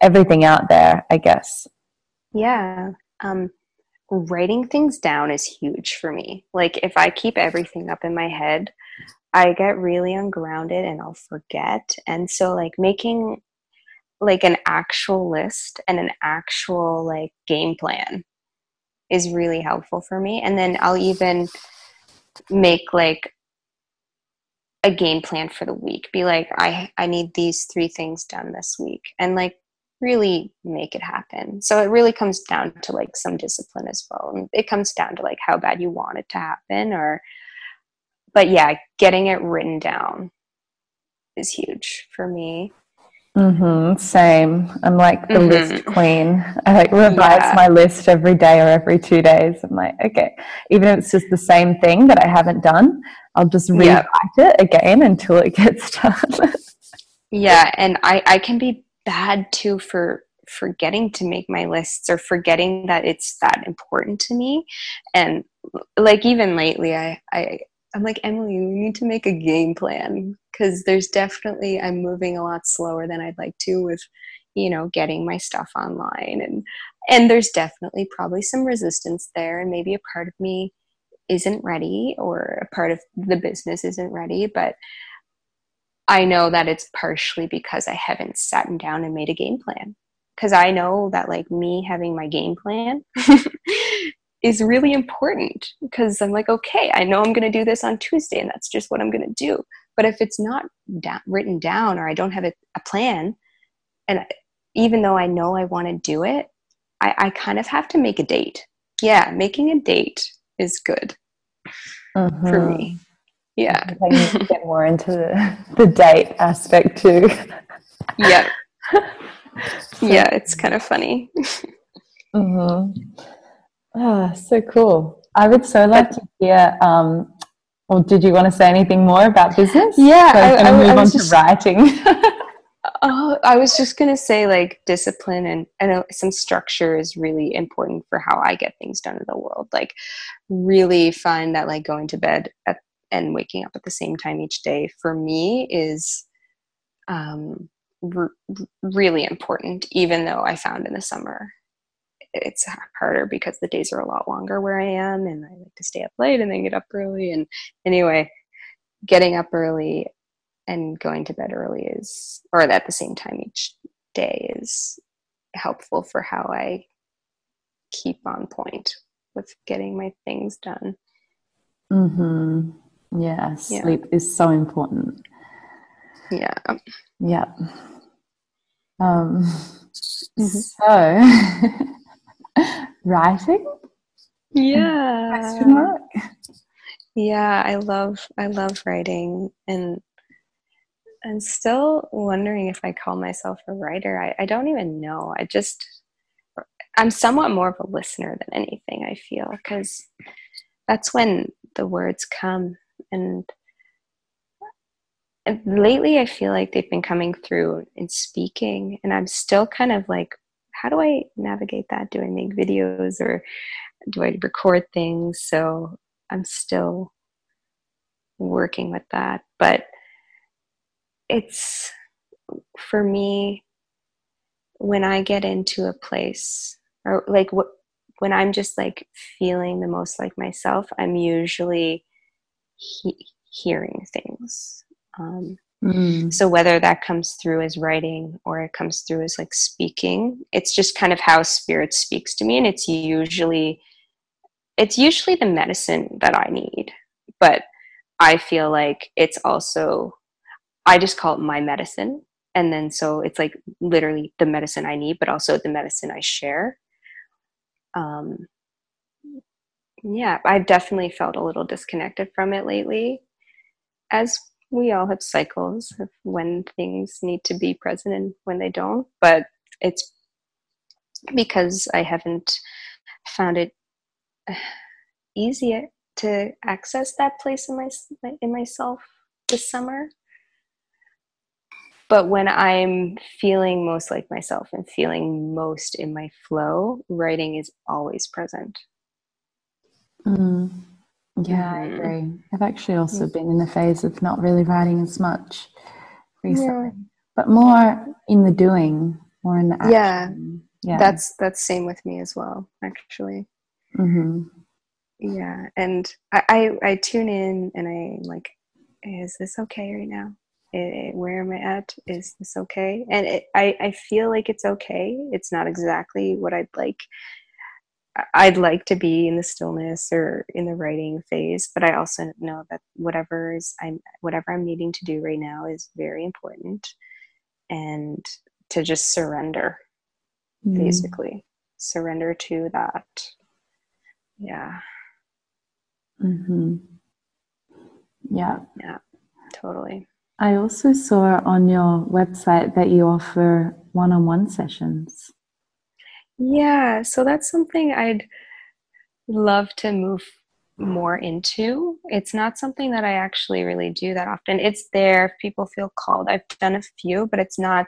everything out there, I guess? Yeah. Um, writing things down is huge for me. Like if I keep everything up in my head, I get really ungrounded and I'll forget. And so like making like an actual list and an actual like game plan is really helpful for me. And then I'll even make like a game plan for the week. Be like I I need these 3 things done this week. And like really make it happen. So it really comes down to like some discipline as well. And it comes down to like how bad you want it to happen or but yeah, getting it written down is huge for me. Mm-hmm. Same. I'm like the mm-hmm. list queen. I like revise yeah. my list every day or every two days. I'm like, okay, even if it's just the same thing that I haven't done, I'll just rewrite yep. it again until it gets done. yeah, and I I can be bad too for forgetting to make my lists or forgetting that it's that important to me. And like even lately i i i'm like emily we need to make a game plan. Because there's definitely i'm moving a lot slower than i'd like to with you know getting my stuff online. And and there's definitely probably some resistance there. And maybe a part of me isn't ready or a part of the business isn't ready but I know that it's partially because I haven't sat down and made a game plan. Because I know that, like, me having my game plan is really important because I'm like, okay, I know I'm going to do this on Tuesday and that's just what I'm going to do. But if it's not da- written down or I don't have a, a plan, and even though I know I want to do it, I, I kind of have to make a date. Yeah, making a date is good Mhm. for me. Yeah. I need to get more into the, the date aspect too. Yeah. yeah, it's kind of funny. Mm-hmm. Ah, so cool. I would so like to hear. Um, or did you want to say anything more about business? Yeah, So I was I- going I- to I move on was to just- writing. Oh, I was just gonna say like discipline and and some structure is really important for how I get things done in the world. Like, really find that like going to bed at, and waking up at the same time each day for me is um, really important. Even though I found in the summer it's harder because the days are a lot longer where I am, and I like to stay up late and then get up early. And anyway, getting up early and going to bed early is or at the same time each day is helpful for how I keep on point with getting my things done. mm-hmm. Yeah, Yeah. sleep is so important. Yeah. Yeah. Um, Mhm. So, writing? Yeah. Question mark? Yeah, I love I love writing and I'm still wondering if I call myself a writer. I, I don't even know. I just I'm somewhat more of a listener than anything, I feel, because that's when the words come and and lately I feel like they've been coming through in speaking and I'm still kind of like how do I navigate that? Do I make videos or do I record things? So I'm still working with that. But it's for me when I get into a place or like what when I'm just like feeling the most like myself, I'm usually he- hearing things. Um, Mm. so whether that comes through as writing or it comes through as like speaking, it's just kind of how spirit speaks to me, and it's usually it's usually the medicine that I need. But I feel like it's also I just call it my medicine, and then so it's like literally the medicine I need, but also the medicine I share. Um, yeah, I've definitely felt a little disconnected from it lately, as we all have cycles of when things need to be present and when they don't. But it's because I haven't found it easier to access that place in my in myself this summer. But when I'm feeling most like myself and feeling most in my flow, writing is always present. Mm. Yeah, I Mhm. agree. I've actually also been in the phase of not really writing as much recently, but more in the doing, more in the Yeah. action. Yeah, yeah. That's that's same with me as well, actually. hmm Yeah, and I, I I tune in and I'm like, is this okay right now? Eh, where am I at? Is this okay? And it, I I feel like it's okay. It's not exactly what I'd like. I'd like to be in the stillness or in the writing phase, but I also know that whatever is I'm whatever I'm needing to do right now is very important, and to just surrender Mm. basically surrender to that. Yeah. hmm Yeah. Yeah. Totally. I also saw on your website that you offer one on one sessions. Yeah, so that's something I'd love to move more into. It's not something that I actually really do that often. It's there if people feel called. I've done a few, but it's not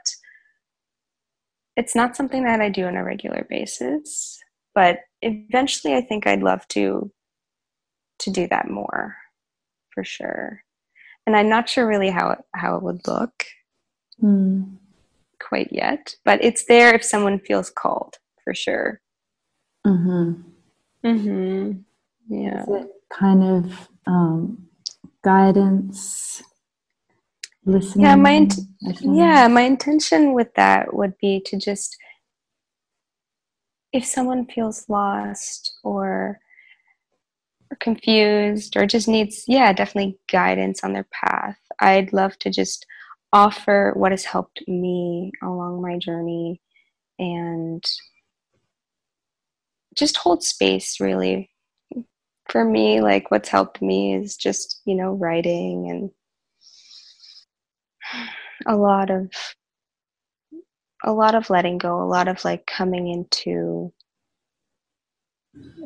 it's not something that I do on a regular basis. But eventually I think I'd love to to do that more for sure. And I'm not sure really how it, how it would look. Mm. quite yet, but it's there if someone feels called for sure. hmm Mm-hmm. Yeah. Is it kind of um, guidance, listening? Yeah, my int- Yeah, my intention with that would be to just, if someone feels lost or or confused or just needs, yeah, definitely guidance on their path, I'd love to just offer what has helped me along my journey and just hold space really. For me like what's helped me is just you know writing and a lot of a lot of letting go a lot of like coming into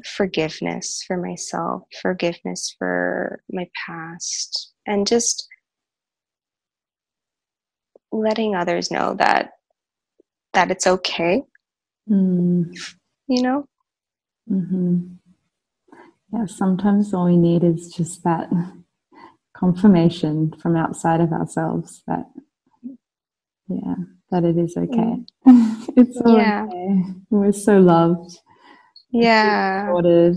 forgiveness for myself forgiveness for my past and just letting others know that that it's okay. Mm. you know mm-hmm. yeah sometimes all we need is just that confirmation from outside of ourselves that yeah that it is okay. Mm. it's all yeah. okay. We're so loved. Yeah. supported.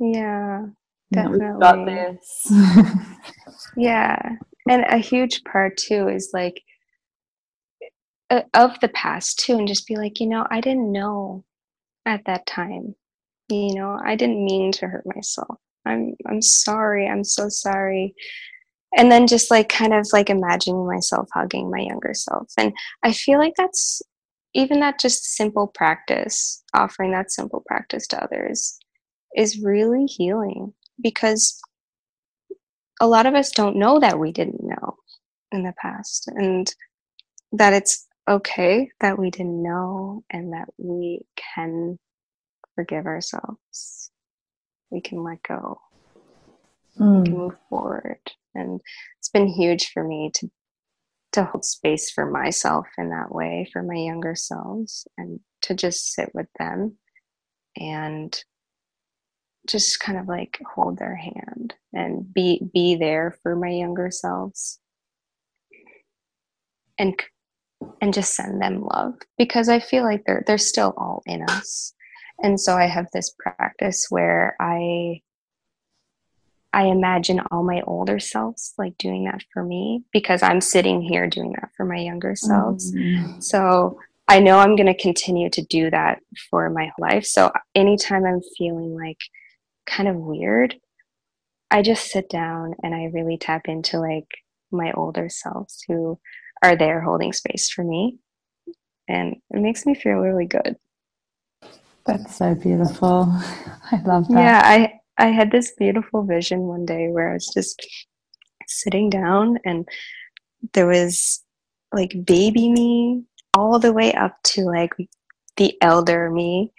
Yeah definitely we've got this. Yeah and a huge part too is like uh, of the past too and just be like you know i didn't know at that time. You know i didn't mean to hurt myself. I'm i'm sorry i'm so sorry. And then just like kind of like imagining myself hugging my younger self. And i feel like that's even that just simple practice offering that simple practice to others is really healing because a lot of us don't know that we didn't know in the past and that it's okay that we didn't know and that we can forgive ourselves. We can let go. Mm. We can hmm. move forward. And it's been huge for me to to hold space for myself in that way, for my younger selves, and to just sit with them and just kind of like hold their hand and be be there for my younger selves and and just send them love because i feel like they're they're still all in us. And so i have this practice where i i imagine all my older selves like doing that for me because i'm sitting here doing that for my younger selves. Mm-hmm. so i know i'm going to continue to do that for my life. So anytime i'm feeling like kind of weird, I just sit down and I really tap into like my older selves who are there holding space for me. And it makes me feel really good. That's so beautiful. I love that. Yeah, I I had this beautiful vision one day where I was just sitting down and there was like baby me all the way up to like the elder me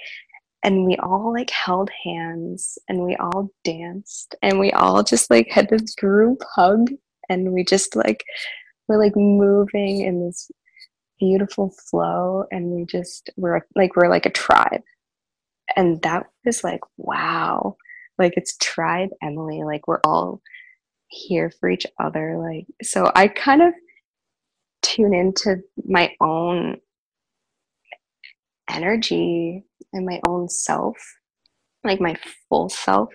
and we all like held hands and we all danced and we all just like had this group hug and we just like were like moving in this beautiful flow and we just we're like we're like a tribe. And that was like wow. Like it's tribe emily. Like we're all here for each other. Like so i kind of tune into my own energy and my own self, like my full self,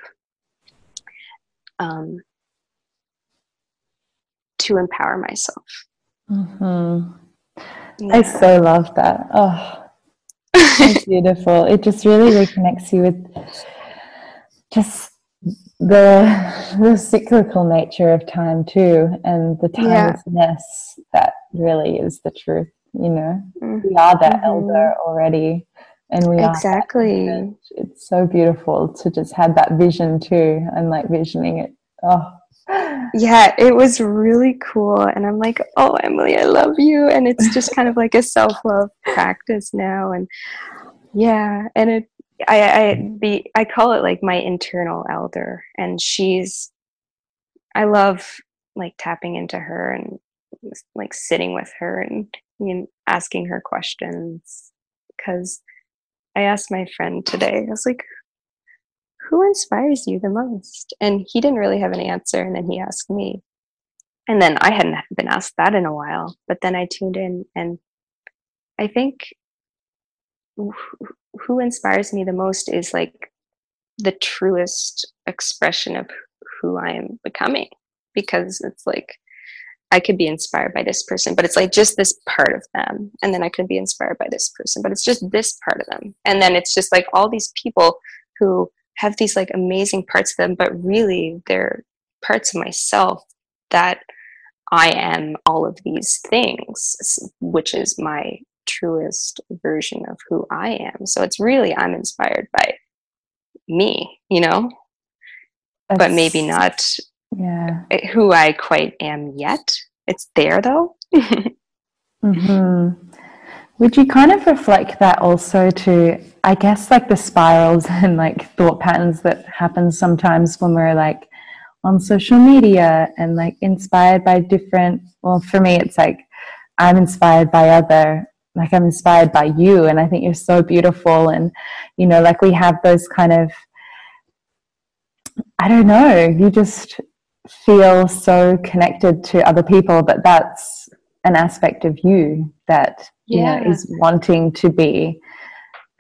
um, to empower myself. Mm-hmm. Yeah. I so love that. Oh, it's beautiful. It just really reconnects you with just the the cyclical nature of time too, and the timelessness yeah. that really is the truth. You know, mm-hmm. we are that mm-hmm. elder already and we exactly it's so beautiful to just have that vision too and like visioning it oh yeah it was really cool and i'm like oh emily i love you and it's just kind of like a self-love practice now and yeah and it i i the i call it like my internal elder and she's i love like tapping into her and like sitting with her and you know, asking her questions because I asked my friend today, I was like, who inspires you the most? And he didn't really have an answer. And then he asked me. And then I hadn't been asked that in a while. But then I tuned in and I think who inspires me the most is like the truest expression of who I am becoming because it's like I could be inspired by this person, but it's like just this part of them. And then I could be inspired by this person, but it's just this part of them. And then it's just like all these people who have these like amazing parts of them, but really they're parts of myself that I am all of these things, which is my truest version of who I am. So it's really, I'm inspired by me, you know, That's, but maybe not yeah. who I quite am yet. It's there though. mm-hmm. Would you kind of reflect that also to, I guess, like the spirals and like thought patterns that happen sometimes when we're like on social media and like inspired by different, well, for me, it's like I'm inspired by other, like I'm inspired by you. And I think you're so beautiful. And, you know, like we have those kind of, I don't know, you just feel so connected to other people, but that's an aspect of you that yeah. you know is wanting to be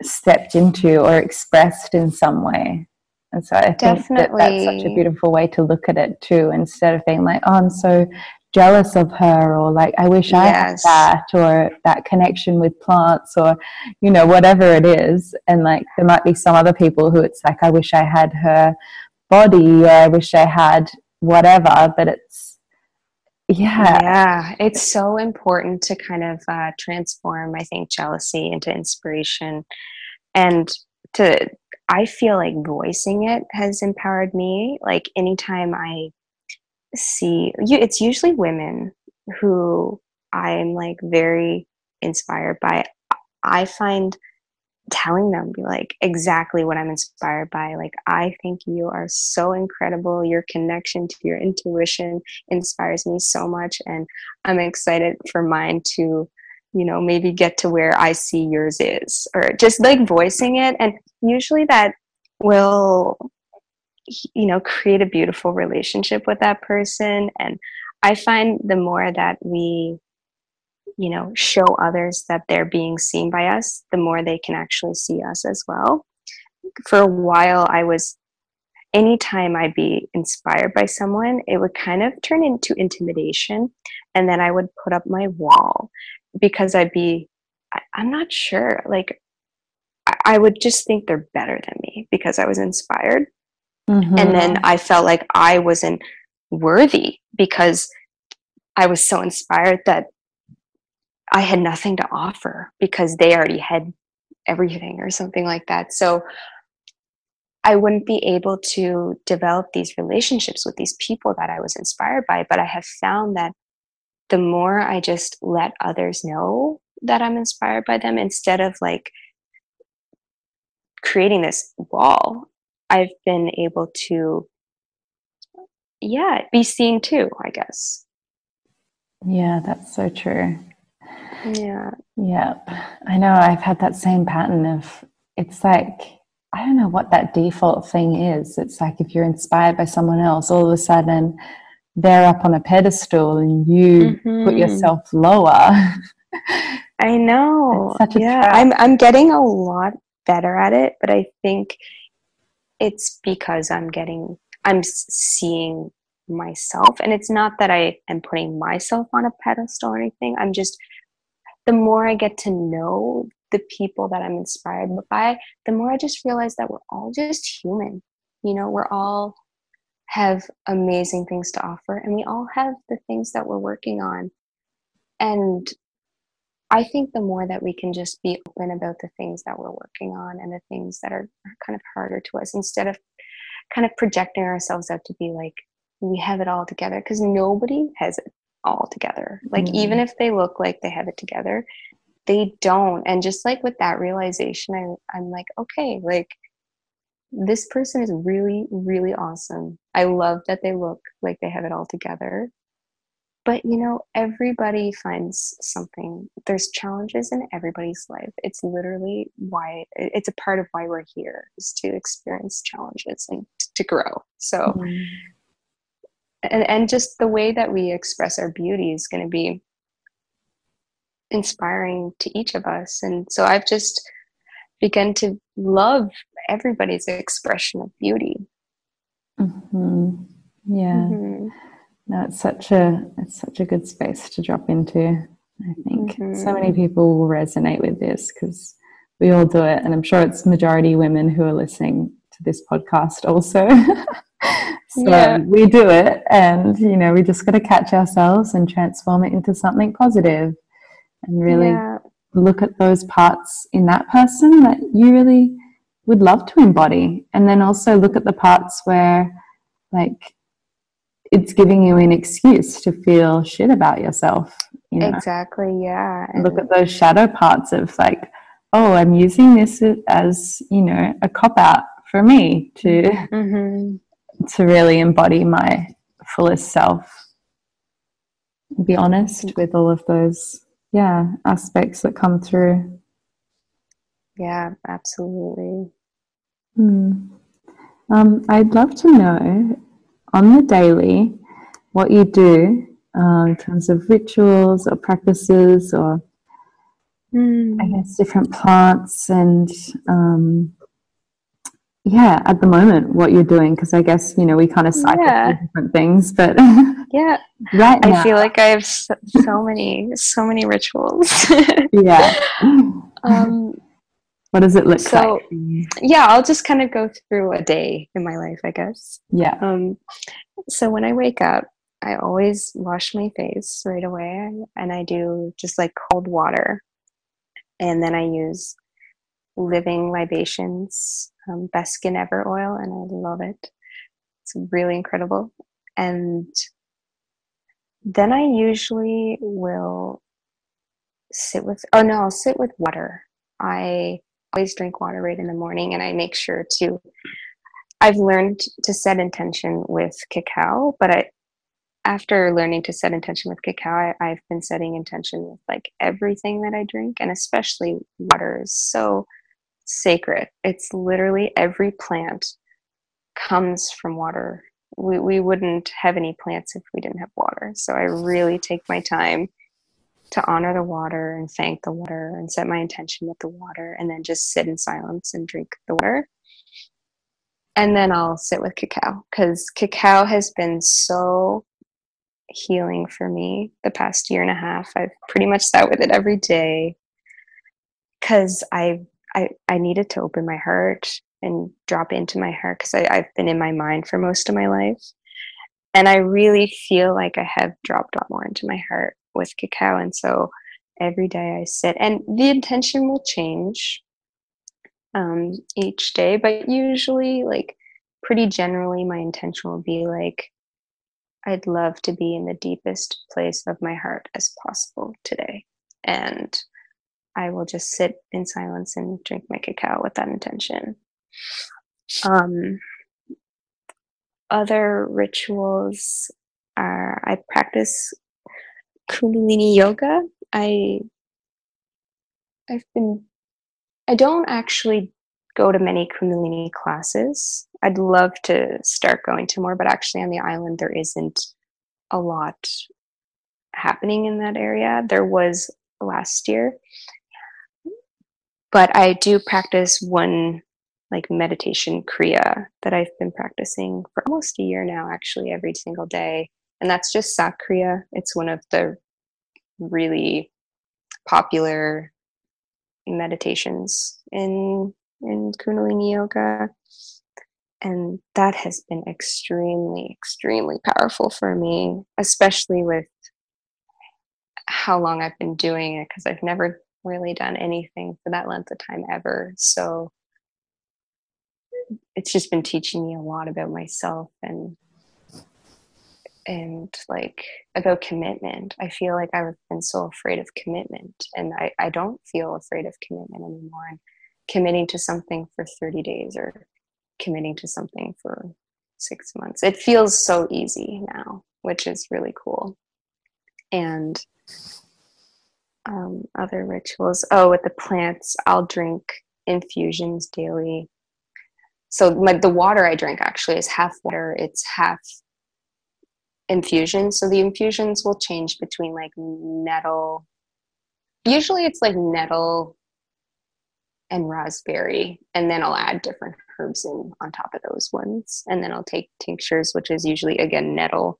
stepped into or expressed in some way and so i think Definitely. that that's such a beautiful way to look at it too instead of being like oh i'm so jealous of her or like i wish i yes. had that or that connection with plants or you know whatever it is and like there might be some other people who it's like i wish i had her body or i wish i had whatever but it's yeah. Yeah it's so important to kind of uh, transform i think jealousy into inspiration. And to i feel like voicing it has empowered me. Like anytime i see you it's usually women who i'm like very inspired by. I find telling them be like exactly what i'm inspired by. Like i think you are so incredible. Your connection to your intuition inspires me so much and i'm excited for mine to you know maybe get to where i see yours is or just like voicing it. And usually that will you know create a beautiful relationship with that person. And i find the more that we you know show others that they're being seen by us the more they can actually see us as well for a while i was anytime i'd be inspired by someone it would kind of turn into intimidation and then i would put up my wall because i'd be I, am not sure like I, I, would just think they're better than me because i was inspired mm-hmm. and then i felt like i wasn't worthy because i was so inspired that I had nothing to offer because they already had everything or something like that. So I wouldn't be able to develop these relationships with these people that I was inspired by. But I have found that the more I just let others know that I'm inspired by them instead of like creating this wall, I've been able to, yeah, be seen too, I guess. Yeah, that's so true. Yeah. Yeah. I know I've had that same pattern of it's like I don't know what that default thing is. It's like if you're inspired by someone else, all of a sudden they're up on a pedestal and you mm-hmm. put yourself lower. I know. yeah, trap. I'm I'm getting a lot better at it, but I think it's because I'm getting I'm seeing myself and it's not that I am putting myself on a pedestal or anything. I'm just the more I get to know the people that I'm inspired by, the more I just realize that we're all just human. You know, we're all have amazing things to offer and we all have the things that we're working on. And I think the more that we can just be open about the things that we're working on and the things that are, are kind of harder to us instead of kind of projecting ourselves out to be like, we have it all together because nobody has it all together. Like mm-hmm. even if they look like they have it together, they don't. And just like with that realization, I, I'm like, okay, like this person is really, really awesome. I love that they look like they have it all together. But you know, everybody finds something. There's challenges in everybody's life. It's literally why it's a part of why we're here is to experience challenges and to grow. So mm-hmm and, and just the way that we express our beauty is going to be inspiring to each of us and so i've just begun to love everybody's expression of beauty mm-hmm. yeah mm-hmm. no it's such a it's such a good space to drop into i think mm-hmm. so many people will resonate with this because we all do it and i'm sure it's majority women who are listening to this podcast also. so Yeah. we do it and you know we just got to catch ourselves and transform it into something positive and really Yeah. look at those parts in that person that you really would love to embody and then also look at the parts where like it's giving you an excuse to feel shit about yourself you know Exactly. Yeah. look at those shadow parts of like oh i'm using this as you know a cop out for me to Mhm. to really embody my fullest self be honest with all of those yeah aspects that come through Yeah. Absolutely. Hmm. um, i'd love to know on the daily what you do uh, in terms of rituals or practices or Mm. I guess different plants and um, yeah, at the moment what you're doing because I guess you know we kind of cycle Yeah. through different things, but Yeah. right now, I feel like I have so, so many, so many rituals. yeah. um, what does it look so- like? yeah, I'll just kind of go through a day in my life, I guess. Yeah, Um, so when I wake up, I always wash my face right away, and I do just like cold water, and then I use Living Libations um, Best Skin Ever oil, and I love it. It's really incredible. And then I usually will sit with. Oh no, I'll sit with water. I always drink water right in the morning, and I make sure to I've learned to set intention with cacao, but I after learning to set intention with cacao, I, I've been setting intention with like everything that I drink, and especially water is so sacred. It's literally every plant comes from water. We we wouldn't have any plants if we didn't have water. So I really take my time to honor the water and thank the water and set my intention with the water and then just sit in silence and drink the water and then I'll sit with cacao because cacao has been so healing for me the past year and a half. I've pretty much sat with it every day because I, I I needed to open my heart and drop into my heart because I've been in my mind for most of my life, and I really feel like I have dropped a lot more into my heart with cacao, and so every day I sit, and the intention will change um, each day, but usually, like, pretty generally, my intention will be like, I'd love to be in the deepest place of my heart as possible today. And I will just sit in silence and drink my cacao with that intention. Um, other rituals are I practice Kundalini yoga. I I've been I don't actually go to many Kundalini classes. I'd love to start going to more, but actually on the island there isn't a lot happening in that area. There was last year. But I do practice one like meditation kriya that I've been practicing for almost a year now, actually, every single day. And that's just Sat Kriya. It's one of the really popular meditations in in Kundalini yoga. And that has been extremely, extremely powerful for me, especially with how long I've been doing it, because I've never really done anything for that length of time ever. So it's just been teaching me a lot about myself and and like about commitment. I feel like I've been so afraid of commitment and I, I don't feel afraid of commitment anymore. And committing to something for 30 days or committing to something for six months. It feels so easy now, which is really cool. And um, other rituals. Oh, with the plants, I'll drink infusions daily. So, like the water I drink actually is half water, it's half infusion. So, the infusions will change between like nettle. Usually, it's like nettle and raspberry, and then I'll add different herbs in on top of those ones. And then I'll take tinctures, which is usually again nettle,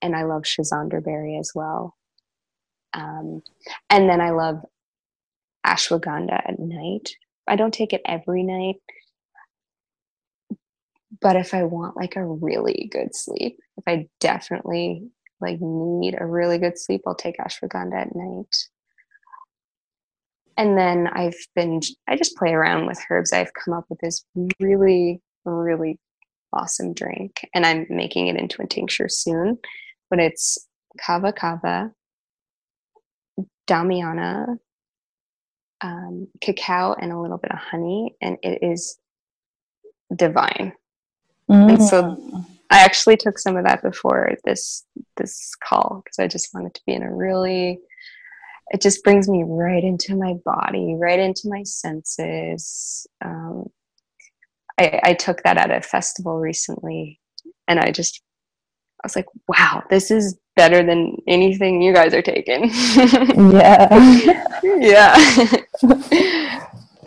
and I love schisandra berry as well. Um, and then I love ashwagandha at night. I don't take it every night. but if I want like a really good sleep, if I definitely like need a really good sleep, I'll take ashwagandha at night. And then I've been, I just play around with herbs. I've come up with this really, really awesome drink, and I'm making it into a tincture soon. But it's kava kava, damiana, um, cacao, and a little bit of honey, and it is divine. Mm. so I actually took some of that before this this call because I just wanted to be in a really it just brings me right into my body, right into my senses. Um, I, I took that at a festival recently, and I just I was like, wow, this is better than anything you guys are taking. yeah. yeah.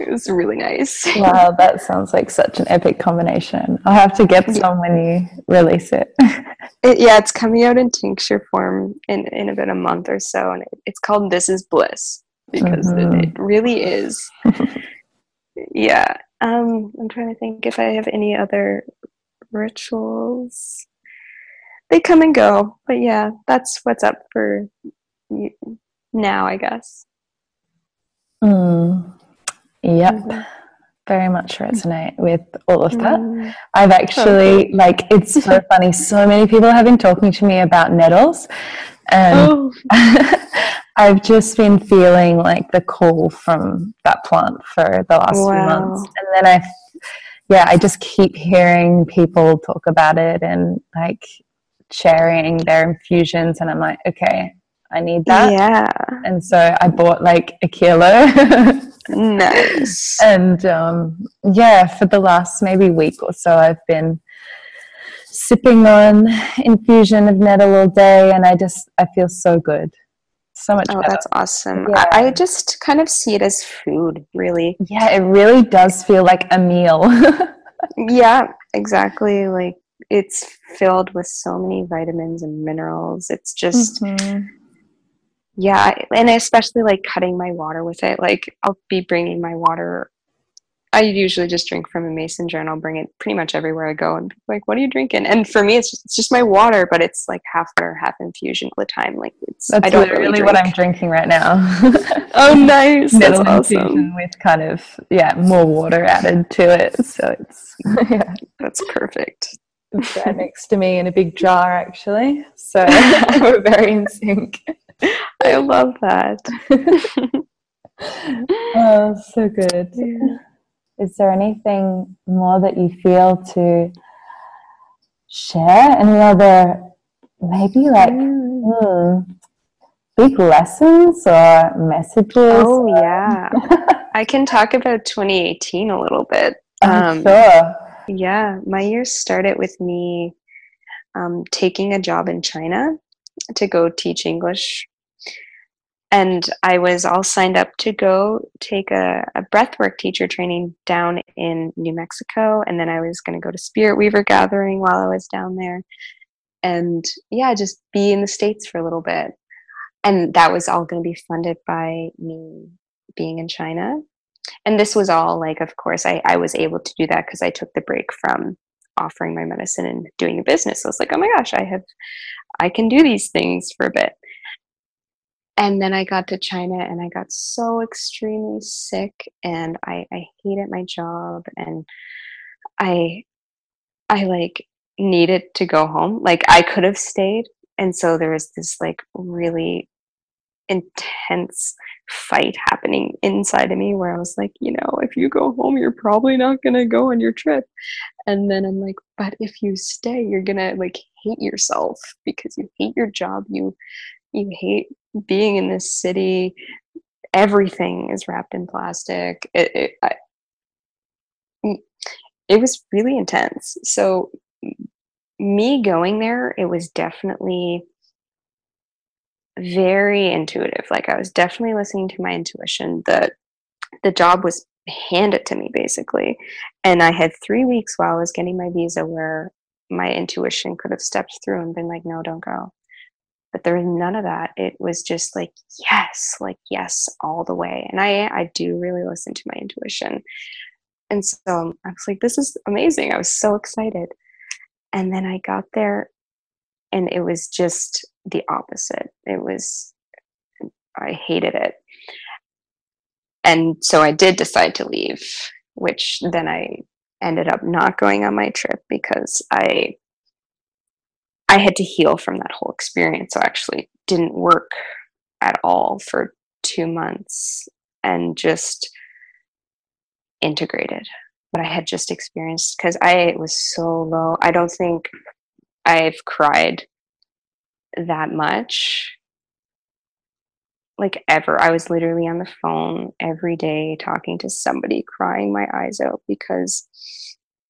It was really nice. wow, that sounds like such an epic combination. I'll have to get some when you release it. it yeah, it's coming out in tincture form in, in about a month or so. And it, it's called This is Bliss because mm-hmm. it, it, really is. yeah. Um, I'm trying to think if I have any other rituals. They come and go. But yeah, that's what's up for now, I guess. Mm. Yep. Mm-hmm. Very much resonate with all of that. Mm. I've actually, okay. like, it's so funny. So many people have been talking to me about nettles, and oh. I've just been feeling like the call from that plant for the last wow. few months. And then I, yeah, I just keep hearing people talk about it and like sharing their infusions, and I'm like, okay, I need that. Yeah. And so I bought like a kilo. nice. And um, yeah, for the last maybe week or so, I've been sipping on infusion of nettle all day, and I just I feel so good, so much. Oh, better. that's awesome! Yeah. I, I just kind of see it as food, really. Yeah, it really does feel like a meal. yeah, exactly. Like it's filled with so many vitamins and minerals. It's just. Mm-hmm. Yeah and especially like cutting my water with it. Like i'll be bringing my water. I usually just drink from a mason jar and i'll bring it pretty much everywhere i go and like what are you drinking? And for me it's just, it's just my water but it's like half water half infusion all the time. Like it's that's i don't literally really what i'm drinking right now. Oh nice. That's awesome. with kind of yeah more water added to it. So it's yeah that's perfect right next to me in a big jar actually so we're very in sync I love that. oh, so good. Yeah. Is there anything more that you feel to share? Any other, maybe like mm. hmm, big lessons or messages? Oh, yeah. I can talk about 2018 a little bit. Um, sure. Yeah, my year started with me um, taking a job in China to go teach English and I was all signed up to go take a, a breathwork teacher training down in New Mexico. And then I was going to go to Spirit Weaver Gathering while I was down there. And yeah, just be in the States for a little bit. And that was all going to be funded by me being in China. And this was all like, of course, I, I was able to do that because I took the break from offering my medicine and doing a business. So I was like, oh my gosh, I have, I can do these things for a bit and then I got to China and I got so extremely sick and I, I hated my job and I I like needed to go home. Like I could have stayed. And so there was this like really intense fight happening inside of me where I was like, you know, if you go home, you're probably not going to go on your trip. And then I'm like, but if you stay, you're going to like hate yourself because you hate your job. You you hate being in this city everything is wrapped in plastic it, it, I, it was really intense so me going there it was definitely very intuitive. Like i was definitely listening to my intuition. That the job was handed to me basically. And i had three weeks while i was getting my visa where my intuition could have stepped through and been like no don't go. But there was none of that. It was just like yes like yes all the way. And i i do really listen to my intuition. And so um, I was like, this is amazing. I was so excited. And then I got there and it was just the opposite. It was, I hated it. And so I did decide to leave, which then I ended up not going on my trip because I I had to heal from that whole experience. So I actually didn't work at all for two months and just integrated what I had just experienced because I was so low. I don't think I've cried that much like ever. I was literally on the phone every day talking to somebody, crying my eyes out because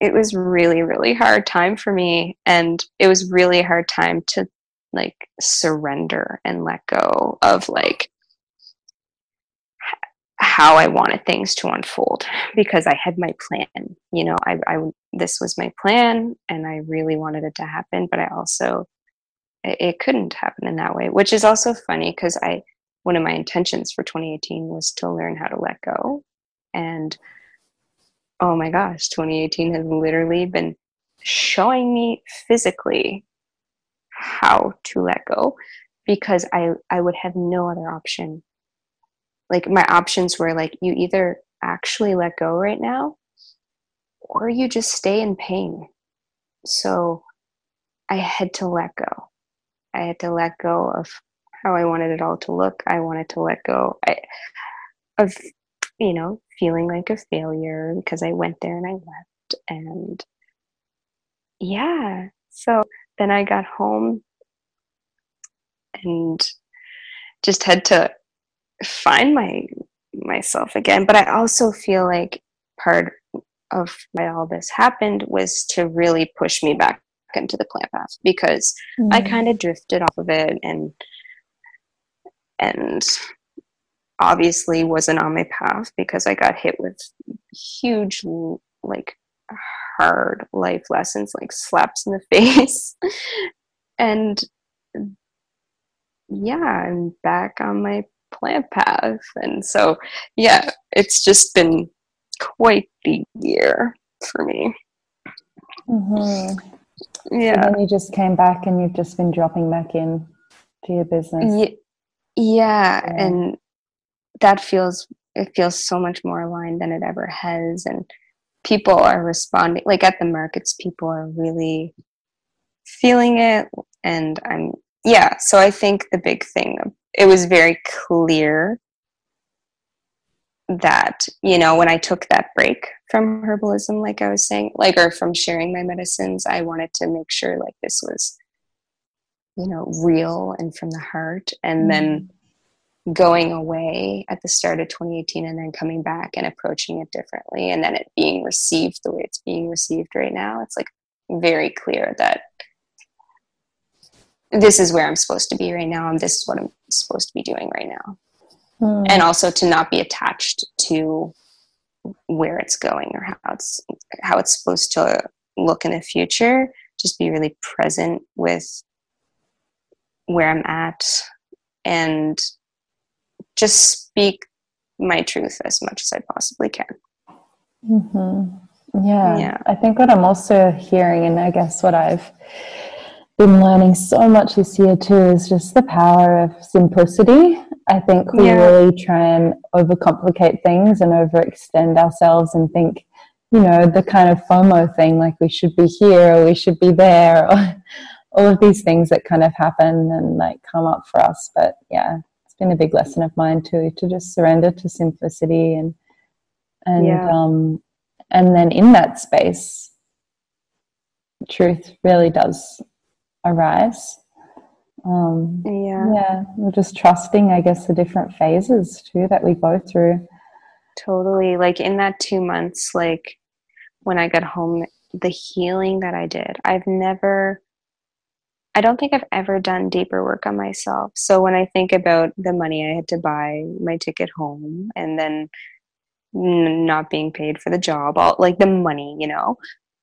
it was really, really hard time for me. And it was really hard time to like surrender and let go of like how I wanted things to unfold because I had my plan. You know, I, I this was my plan and I really wanted it to happen, but I also it, it couldn't happen in that way, which is also funny because I one of my intentions for 2018 was to learn how to let go. And oh my gosh, 2018 has literally been showing me physically how to let go because I, I would have no other option. Like my options were like you either actually let go right now or you just stay in pain. So I had to let go. I had to let go of how I wanted it all to look. I wanted to let go I, of, you know, feeling like a failure because I went there and I left. And yeah, so then I got home and just had to find my myself again. But I also feel like part of why all this happened was to really push me back into the plant path because mm-hmm. I kind of drifted off of it and and obviously wasn't on my path because I got hit with huge, like, hard life lessons, like slaps in the face. and yeah, I'm back on my plant path. And so, yeah, it's just been quite the year for me. Mm-hmm. Yeah. And you just came back and you've just been dropping back in to your business. Yeah, yeah, yeah. and that feels it feels so much more aligned than it ever has and people are responding like at the markets people are really feeling it and i'm yeah so i think the big thing it was very clear that you know when i took that break from herbalism like i was saying like or from sharing my medicines i wanted to make sure like this was you know real and from the heart and mm-hmm. then going away at the start of 2018 and then coming back and approaching it differently and then it being received the way it's being received right now it's like very clear that this is where i'm supposed to be right now and this is what i'm supposed to be doing right now mm. and also to not be attached to where it's going or how it's how it's supposed to look in the future just be really present with where I'm at and just speak my truth as much as I possibly can. Mm-hmm. Yeah. yeah. I think what I'm also hearing, and I guess what I've been learning so much this year too, is just the power of simplicity. I think we yeah. really try and overcomplicate things and overextend ourselves and think, you know, the kind of FOMO thing, like we should be here or we should be there, or all of these things that kind of happen and like come up for us. But yeah, it's been a big lesson of mine too to just surrender to simplicity and and yeah. um and then in that space, truth really does arise. Um, yeah, yeah, we're just trusting, I guess, the different phases too that we go through. Totally, like in that two months, like when I got home, the healing that I did, I've never I don't think I've ever done deeper work on myself. So when I think about the money I had to buy my ticket home and then not being paid for the job, all like the money, you know,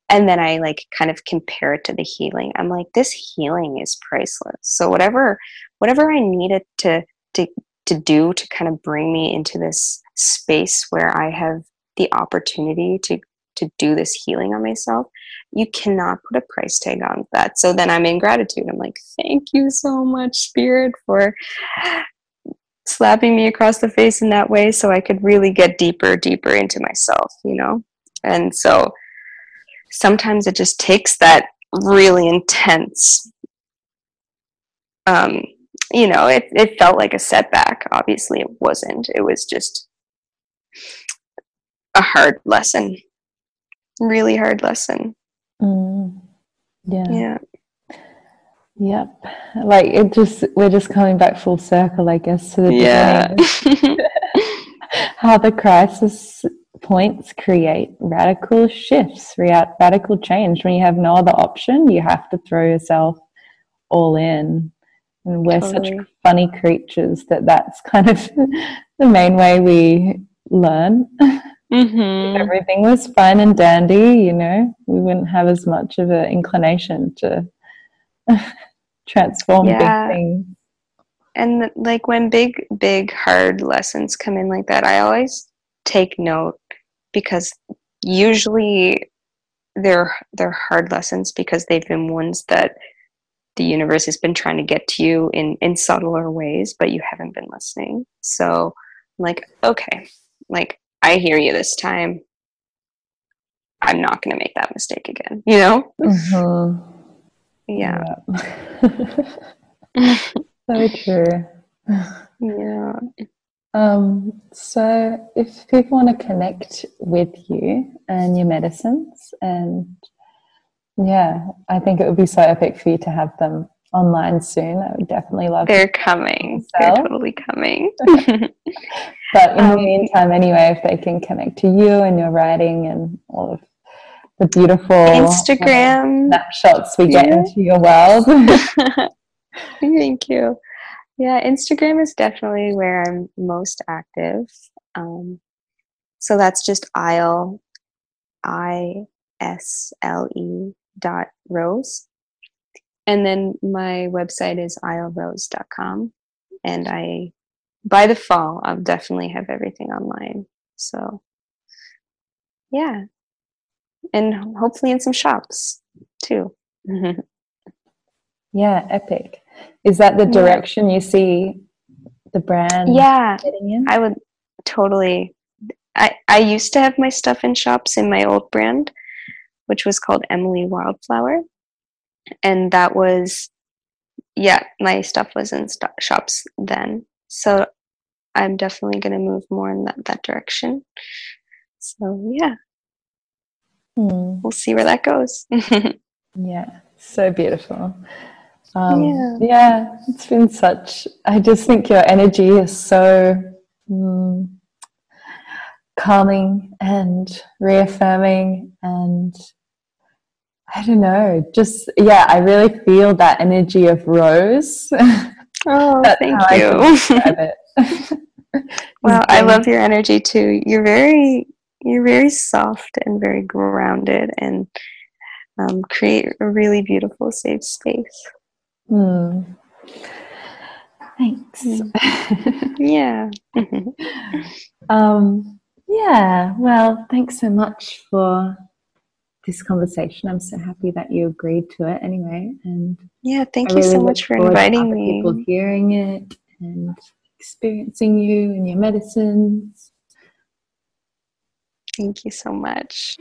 and then I like kind of compare it to the healing. I'm like, this healing is priceless. So whatever, whatever I needed to to to do to kind of bring me into this space where I have the opportunity to to do this healing on myself you cannot put a price tag on that so then i'm in gratitude i'm like thank you so much spirit for slapping me across the face in that way so i could really get deeper deeper into myself you know and so sometimes it just takes that really intense um, you know it, it felt like a setback obviously it wasn't it was just a hard lesson really hard lesson Mm. Yeah. yeah Yep. Like it just we're just coming back full circle, I guess, to the yeah. How the crisis points create radical shifts, radical change. When you have no other option, you have to throw yourself all in. And we're Totally. such funny creatures that that's kind of the main way we learn. hmm everything was fine and dandy, you know, we wouldn't have as much of an inclination to transform Yeah. big things. and like when big big hard lessons come in like that i always take note because usually they're they're hard lessons because they've been ones that the universe has been trying to get to you in in subtler ways but you haven't been listening so I'm like okay like i hear you this time i'm not going to make that mistake again you know Mhm. yeah Yeah. so true. yeah Um, so, if people want to connect with you and your medicines, and yeah, I think it would be so epic for you to have them online soon. I would definitely love they're coming they're totally coming But in the Um, meantime, anyway, if they can connect to you and your writing and all of the beautiful instagram snapshots we get into your world. Thank you. Yeah, Instagram is definitely where I'm most active. Um, so that's just Isle, I S L E dot rose. And then my website is islerose.com. And I, by the fall, I'll definitely have everything online. So, yeah. And hopefully in some shops too. yeah, epic. Is that the Yeah. direction you see the brand yeah. getting in? I would totally. I I used to have my stuff in shops in my old brand, which was called Emily Wildflower, and that was, yeah, my stuff was in sto- shops then. So I'm definitely going to move more in that that direction. So yeah, Hmm. we'll see where that goes. Yeah, so beautiful. Um, Yeah. yeah. it's been such. I just think your energy is so mm, calming and reaffirming, and I don't know, just yeah, I really feel that energy of Rose. oh, thank how I can you. Well, I love your energy too. You're very you're very soft and very grounded and um, create a really beautiful safe space. Hmm. Thanks. Yeah. Um, yeah, well, thanks so much for this conversation. I'm so happy that you agreed to it anyway. And yeah, thank I you really so much for inviting other People hearing it and experiencing you and your medicines. Thank you so much.